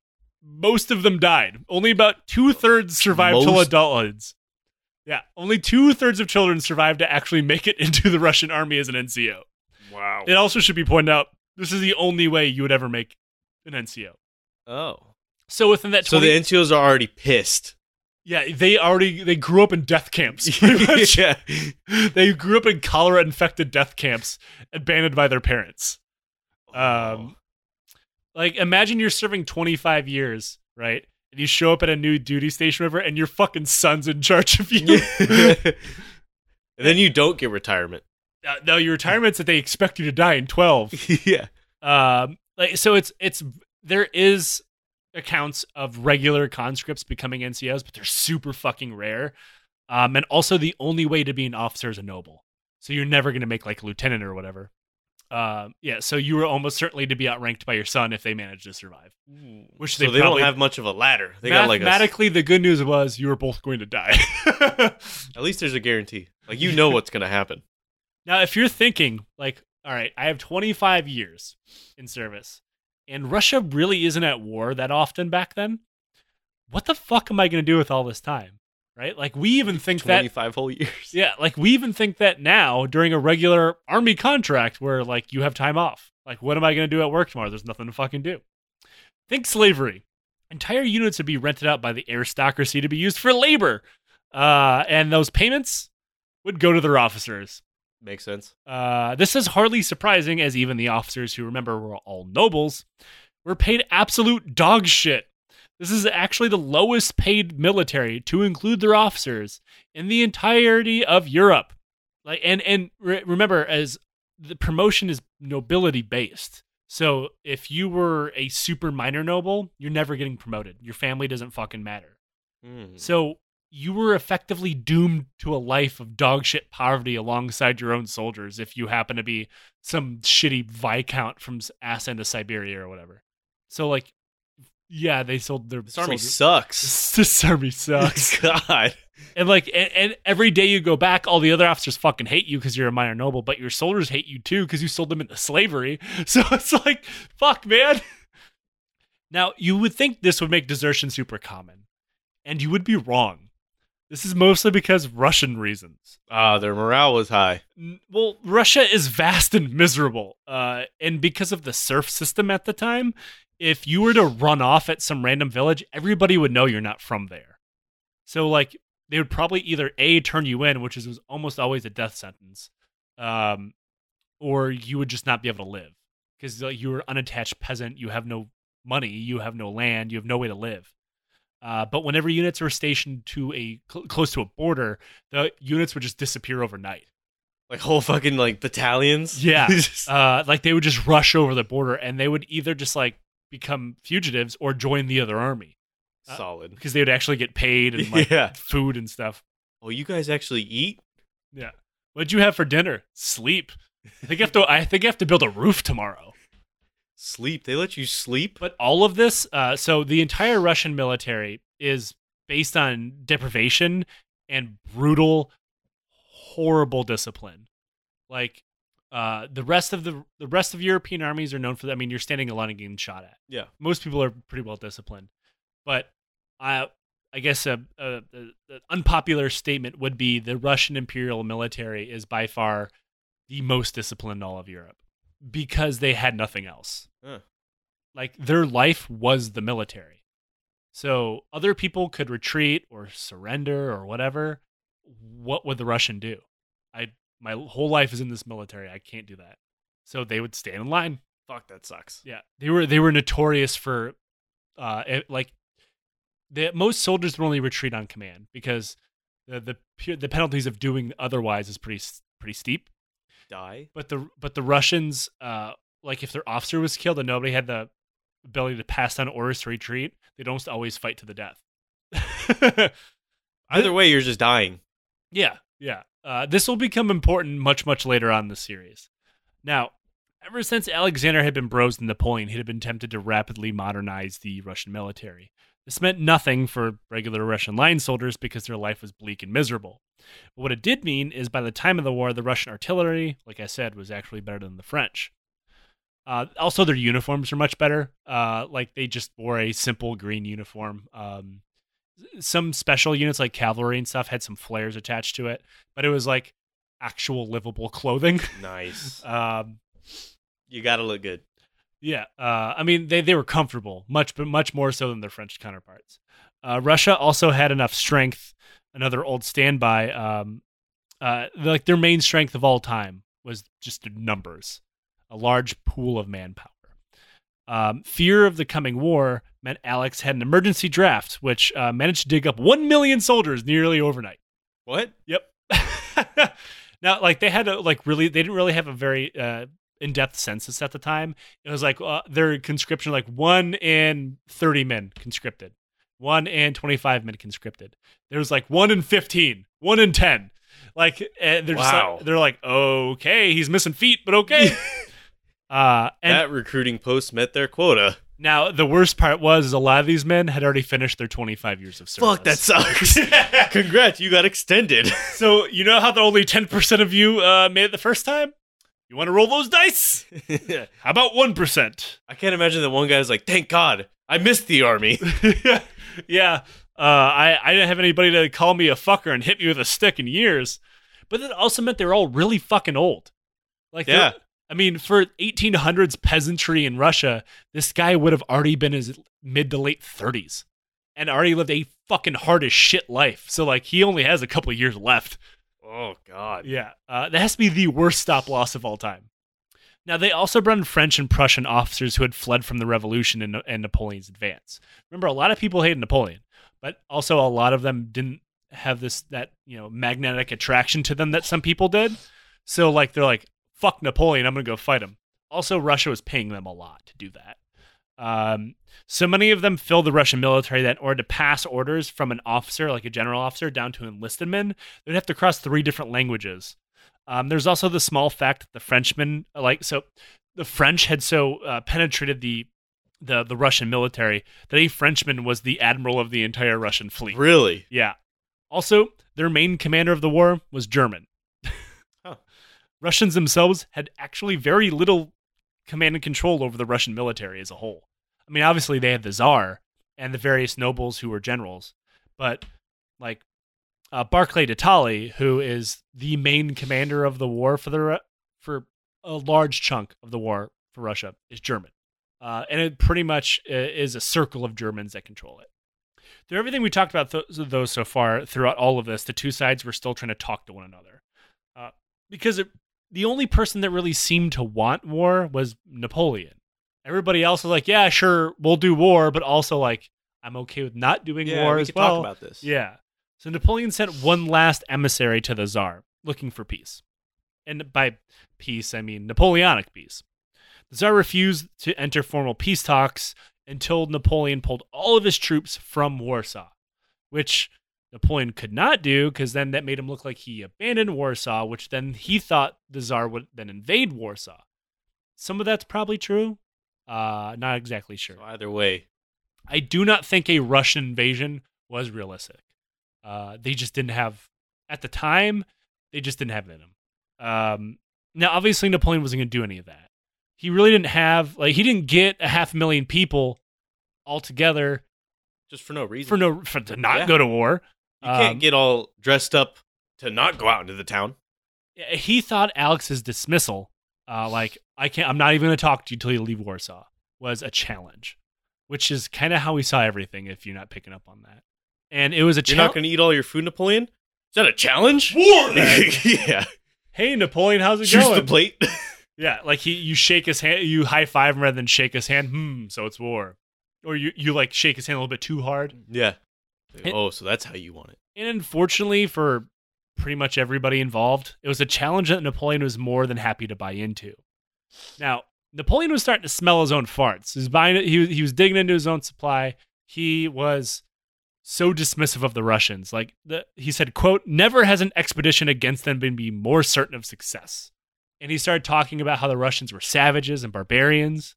most of them died. Only about two thirds survived till adulthood. Yeah, only two thirds of children survived to actually make it into the Russian army as an NCO. Wow. It also should be pointed out this is the only way you would ever make an NCO. Oh. So within that, 20, So the NCOs are already pissed. yeah, they already they grew up in death camps. much. yeah. they grew up in cholera infected death camps, abandoned by their parents. Um, like imagine you're serving 25 years, right? And you show up at a new duty station, river, and your fucking son's in charge of you. and then you don't get retirement. uh, no, your retirement's that they expect you to die in 12. yeah. um like so it's it's there is accounts of regular conscripts becoming ncos but they're super fucking rare um and also the only way to be an officer is a noble so you're never going to make like a lieutenant or whatever um yeah so you were almost certainly to be outranked by your son if they managed to survive Which so they they, probably- don't have much of a ladder. They got like a, mathematically the good news was you were both going to die at least there's a guarantee. Like you know what's gonna happen. Now, if you're thinking, like, all right, I have 25 years in service, and Russia really isn't at war that often back then, what the fuck am I going to do with all this time? Right? Like, we even think that, Twenty five whole years. yeah, like, we even think that now during a regular army contract where, like, you have time off. Like, what am I going to do at work tomorrow? There's nothing to fucking do. Think slavery. Entire units would be rented out by the aristocracy to be used for labor. Uh, and those payments would go to their officers. Makes sense. Uh, this is hardly surprising, as even the officers who remember were all nobles were paid absolute dog shit. This is actually the lowest paid military to include their officers in the entirety of Europe. Like, and and re- remember, as the promotion is nobility based. So if you were a super minor noble, you're never getting promoted. Your family doesn't fucking matter. Hmm. So you were effectively doomed to a life of dog shit poverty alongside your own soldiers if you happen to be some shitty viscount from ass end of Siberia or whatever. So like, yeah, they sold their This army sucks. this army sucks. God. and like, and, and every day you go back, all the other officers fucking hate you because you're a minor noble, but your soldiers hate you too because you sold them into slavery. So it's like, fuck, man. Now you would think this would make desertion super common, and you would be wrong. This is mostly because Russian reasons. Ah, their morale was high. Well, Russia is vast and miserable, uh, and because of the serf system at the time, if you were to run off at some random village, everybody would know you're not from there. So, like, they would probably either a turn you in, which is was almost always a death sentence, um, or you would just not be able to live because like, you're an unattached peasant. You have no money, you have no land, you have no way to live. Uh, but whenever units were stationed to a cl- close to a border, the units would just disappear overnight. Like whole fucking like battalions. Yeah. Uh, like they would just rush over the border, and they would either just like become fugitives or join the other army uh, Solid. because they would actually get paid and like Yeah. food and stuff. Oh, you guys actually eat? Yeah. What'd you have for dinner? Sleep. I think I have to. I think I have to build a roof tomorrow. Sleep. They let you sleep. But all of this, uh, so the entire Russian military is based on deprivation and brutal, horrible discipline. Like uh, the rest of the the rest of European armies are known for that. I mean, you're standing a lot and getting shot at. Yeah. most people are pretty well disciplined, but I I guess a, a, a, a unpopular statement would be the Russian imperial military is by far the most disciplined in all of Europe because they had nothing else. Huh. Like their life was the military. So other people could retreat or surrender or whatever. What would the Russian do? I my whole life is in this military. I can't do that. So they would stand in line. Fuck, that sucks. Yeah, they were they were notorious for, uh, it, like, the most soldiers would only retreat on command because the the the penalties of doing otherwise is pretty pretty steep. Die. But the but the Russians, uh, like if their officer was killed and nobody had the ability to pass down orders to retreat, they'd almost always fight to the death. Either way, you're just dying. Yeah, yeah. Uh, this will become important much, much later on in the series. Now, ever since Alexander had been bros to Napoleon, he had been tempted to rapidly modernize the Russian military. This meant nothing for regular Russian line soldiers because their life was bleak and miserable. But what it did mean is by the time of the war, the Russian artillery, like I said, was actually better than the French. Uh, also, their uniforms were much better. Uh, like they just wore a simple green uniform. Um, some special units like cavalry and stuff had some flares attached to it, but it was like actual livable clothing. Nice. um, you gotta look good. yeah, uh, I mean they they were comfortable, much but much more so than their French counterparts. Uh, Russia also had enough strength. Another old standby, um, uh, like their main strength of all time was just numbers, a large pool of manpower. Um, fear of the coming war meant Alex had an emergency draft, which uh, managed to dig up one million soldiers nearly overnight. What? Yep. now, like they had to like really, they didn't really have a very uh, in-depth census at the time. It was like uh, their conscription, like one in thirty men conscripted, one in twenty-five men conscripted. There was like one in fifteen, one in ten. Like and they're just Wow. like, they're like, okay, he's missing feet, but okay. uh, and that recruiting post met their quota. Now the worst part was is a lot of these men had already finished their twenty-five years of service. Fuck, that sucks. Congrats, you got extended. So you know how the only ten percent of you uh, made it the first time? You want to roll those dice? How about one percent? I can't imagine that one guy's like, thank God, I missed the army. yeah, uh, I I didn't have anybody to call me a fucker and hit me with a stick in years, but that also meant they were all really fucking old. Like Yeah. I mean, for 1800s peasantry in Russia, this guy would have already been his mid to late 30s and already lived a fucking hard as shit life. So like he only has a couple of years left. oh God. Yeah, uh, that has to be the worst stop loss of all time. Now, they also brought in French and Prussian officers who had fled from the revolution and, and Napoleon's advance. Remember, a lot of people hated Napoleon, but also a lot of them didn't have this that you know magnetic attraction to them that some people did. So, like, they're like, "Fuck Napoleon, I'm gonna go fight him." Also, Russia was paying them a lot to do that. Um, so many of them filled the Russian military that, in order to pass orders from an officer, like a general officer, down to enlisted men, they'd have to cross three different languages. Um, there's also the small fact that the Frenchmen, like, so the French had so uh, penetrated the, the the Russian military that a Frenchman was the admiral of the entire Russian fleet. Really? Yeah. Also, their main commander of the war was German. Russians themselves had actually very little command and control over the Russian military as a whole. I mean, obviously they had the Tsar and the various nobles who were generals, but like uh, Barclay de Tolly, who is the main commander of the war for the for a large chunk of the war for Russia, is German, uh, and it pretty much uh, is a circle of Germans that control it. Through everything we talked about th- those so far, throughout all of this, the two sides were still trying to talk to one another, uh, because it, the only person that really seemed to want war was Napoleon. Everybody else was like, "Yeah, sure, we'll do war," but also like, "I'm okay with not doing Yeah, war we as could well." talk about this. Yeah. So Napoleon sent one last emissary to the Tsar looking for peace. And by peace, I mean Napoleonic peace. The Tsar refused to enter formal peace talks until Napoleon pulled all of his troops from Warsaw, which Napoleon could not do because then that made him look like he abandoned Warsaw, which then he thought the Tsar would then invade Warsaw. Some of that's probably true. Uh, not exactly sure. So either way, I do not think a Russian invasion was realistic. Uh, they just didn't have at the time. They just didn't have it in them. Um, now, obviously, Napoleon wasn't going to do any of that. He really didn't have like he didn't get a half million people all together just for no reason. for no for to not Yeah. go to war. You can't um, get all dressed up to not go out into the town. he thought Alex's dismissal, uh, like I can't, I'm not even going to talk to you till you leave Warsaw, was a challenge, which is kind of how we saw everything. If you're not picking up on that, and it was a challenge. You're not going to eat all your food, Napoleon. Is that a challenge? War yeah. hey Napoleon, how's it Choose going? the plate. Yeah, like he, you shake his hand, you high five him rather than shake his hand. Hmm, so it's war, or you, you like shake his hand a little bit too hard. yeah. It- oh, so that's how you want it. And unfortunately for pretty much everybody involved, it was a challenge that Napoleon was more than happy to buy into. Now, Napoleon was starting to smell his own farts. He was buying it, he, was- he was digging into his own supply. He was so dismissive of the Russians. Like the, he said, quote, never has an expedition against them been be more certain of success. And he started talking about how the Russians were savages and barbarians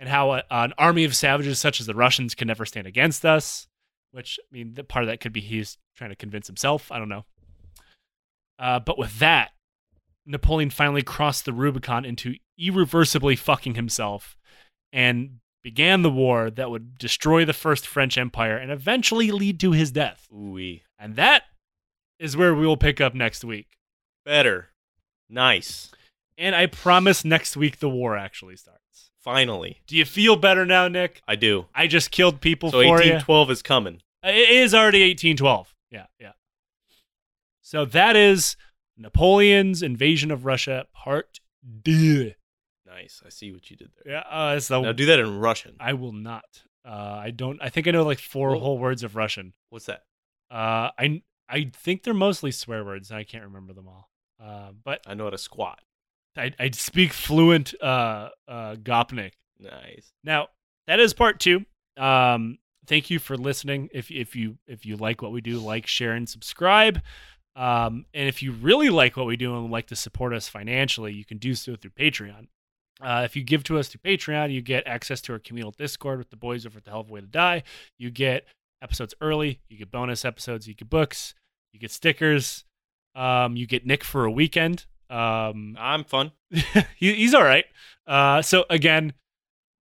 and how a, an army of savages such as the Russians can never stand against us which I mean, the part of that could be he's trying to convince himself. I don't know. Uh, but with that, Napoleon finally crossed the Rubicon into irreversibly fucking himself and began the war that would destroy the First French Empire and eventually lead to his death. Ooh, And that is where we will pick up next week. better. Nice. And I promise next week the war actually starts. Finally, Do you feel better now, Nick? I do. I just killed people So for you. 1812 is coming. It is already 1812. Yeah, yeah. So that is Napoleon's invasion of Russia, part two. Nice. I see what you did there. Yeah, uh, it's the, Now do that in Russian. I will not. Uh, I don't. I think I know like four whole words of Russian. What's that? Uh, I I think they're mostly swear words. and I can't remember them all. Uh, but I know how to squat. I I speak fluent uh uh Gopnik. Nice. Now that is part two. Um, thank you for listening. If if you if you like what we do, like, share, and subscribe. Um, and if you really like what we do and would like to support us financially, you can do so through Patreon. Uh, if you give to us through Patreon, you get access to our communal Discord with the boys over at the Hell of a Way to Die. You get episodes early. You get bonus episodes. You get books. You get stickers. Um, you get Nick for a weekend. Um, I'm fun. he, he's all right. Uh, so again,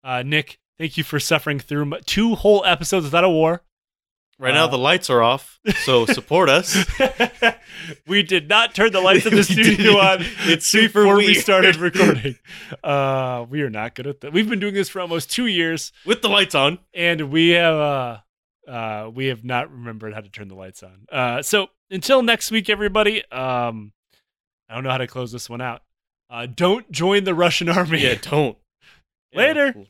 uh, Nick, thank you for suffering through two whole episodes without a war. Right now Uh, the lights are off, so support us. we did not turn the lights in the studio on. It's super before we started recording. Uh, we are not good at that. We've been doing this for almost two years, With the lights on. and we have uh, uh, we have not remembered how to turn the lights on. Uh, so until next week, everybody. Um, I don't know how to close this one out. Uh, don't join the Russian army. Yeah, don't. Later. Yeah,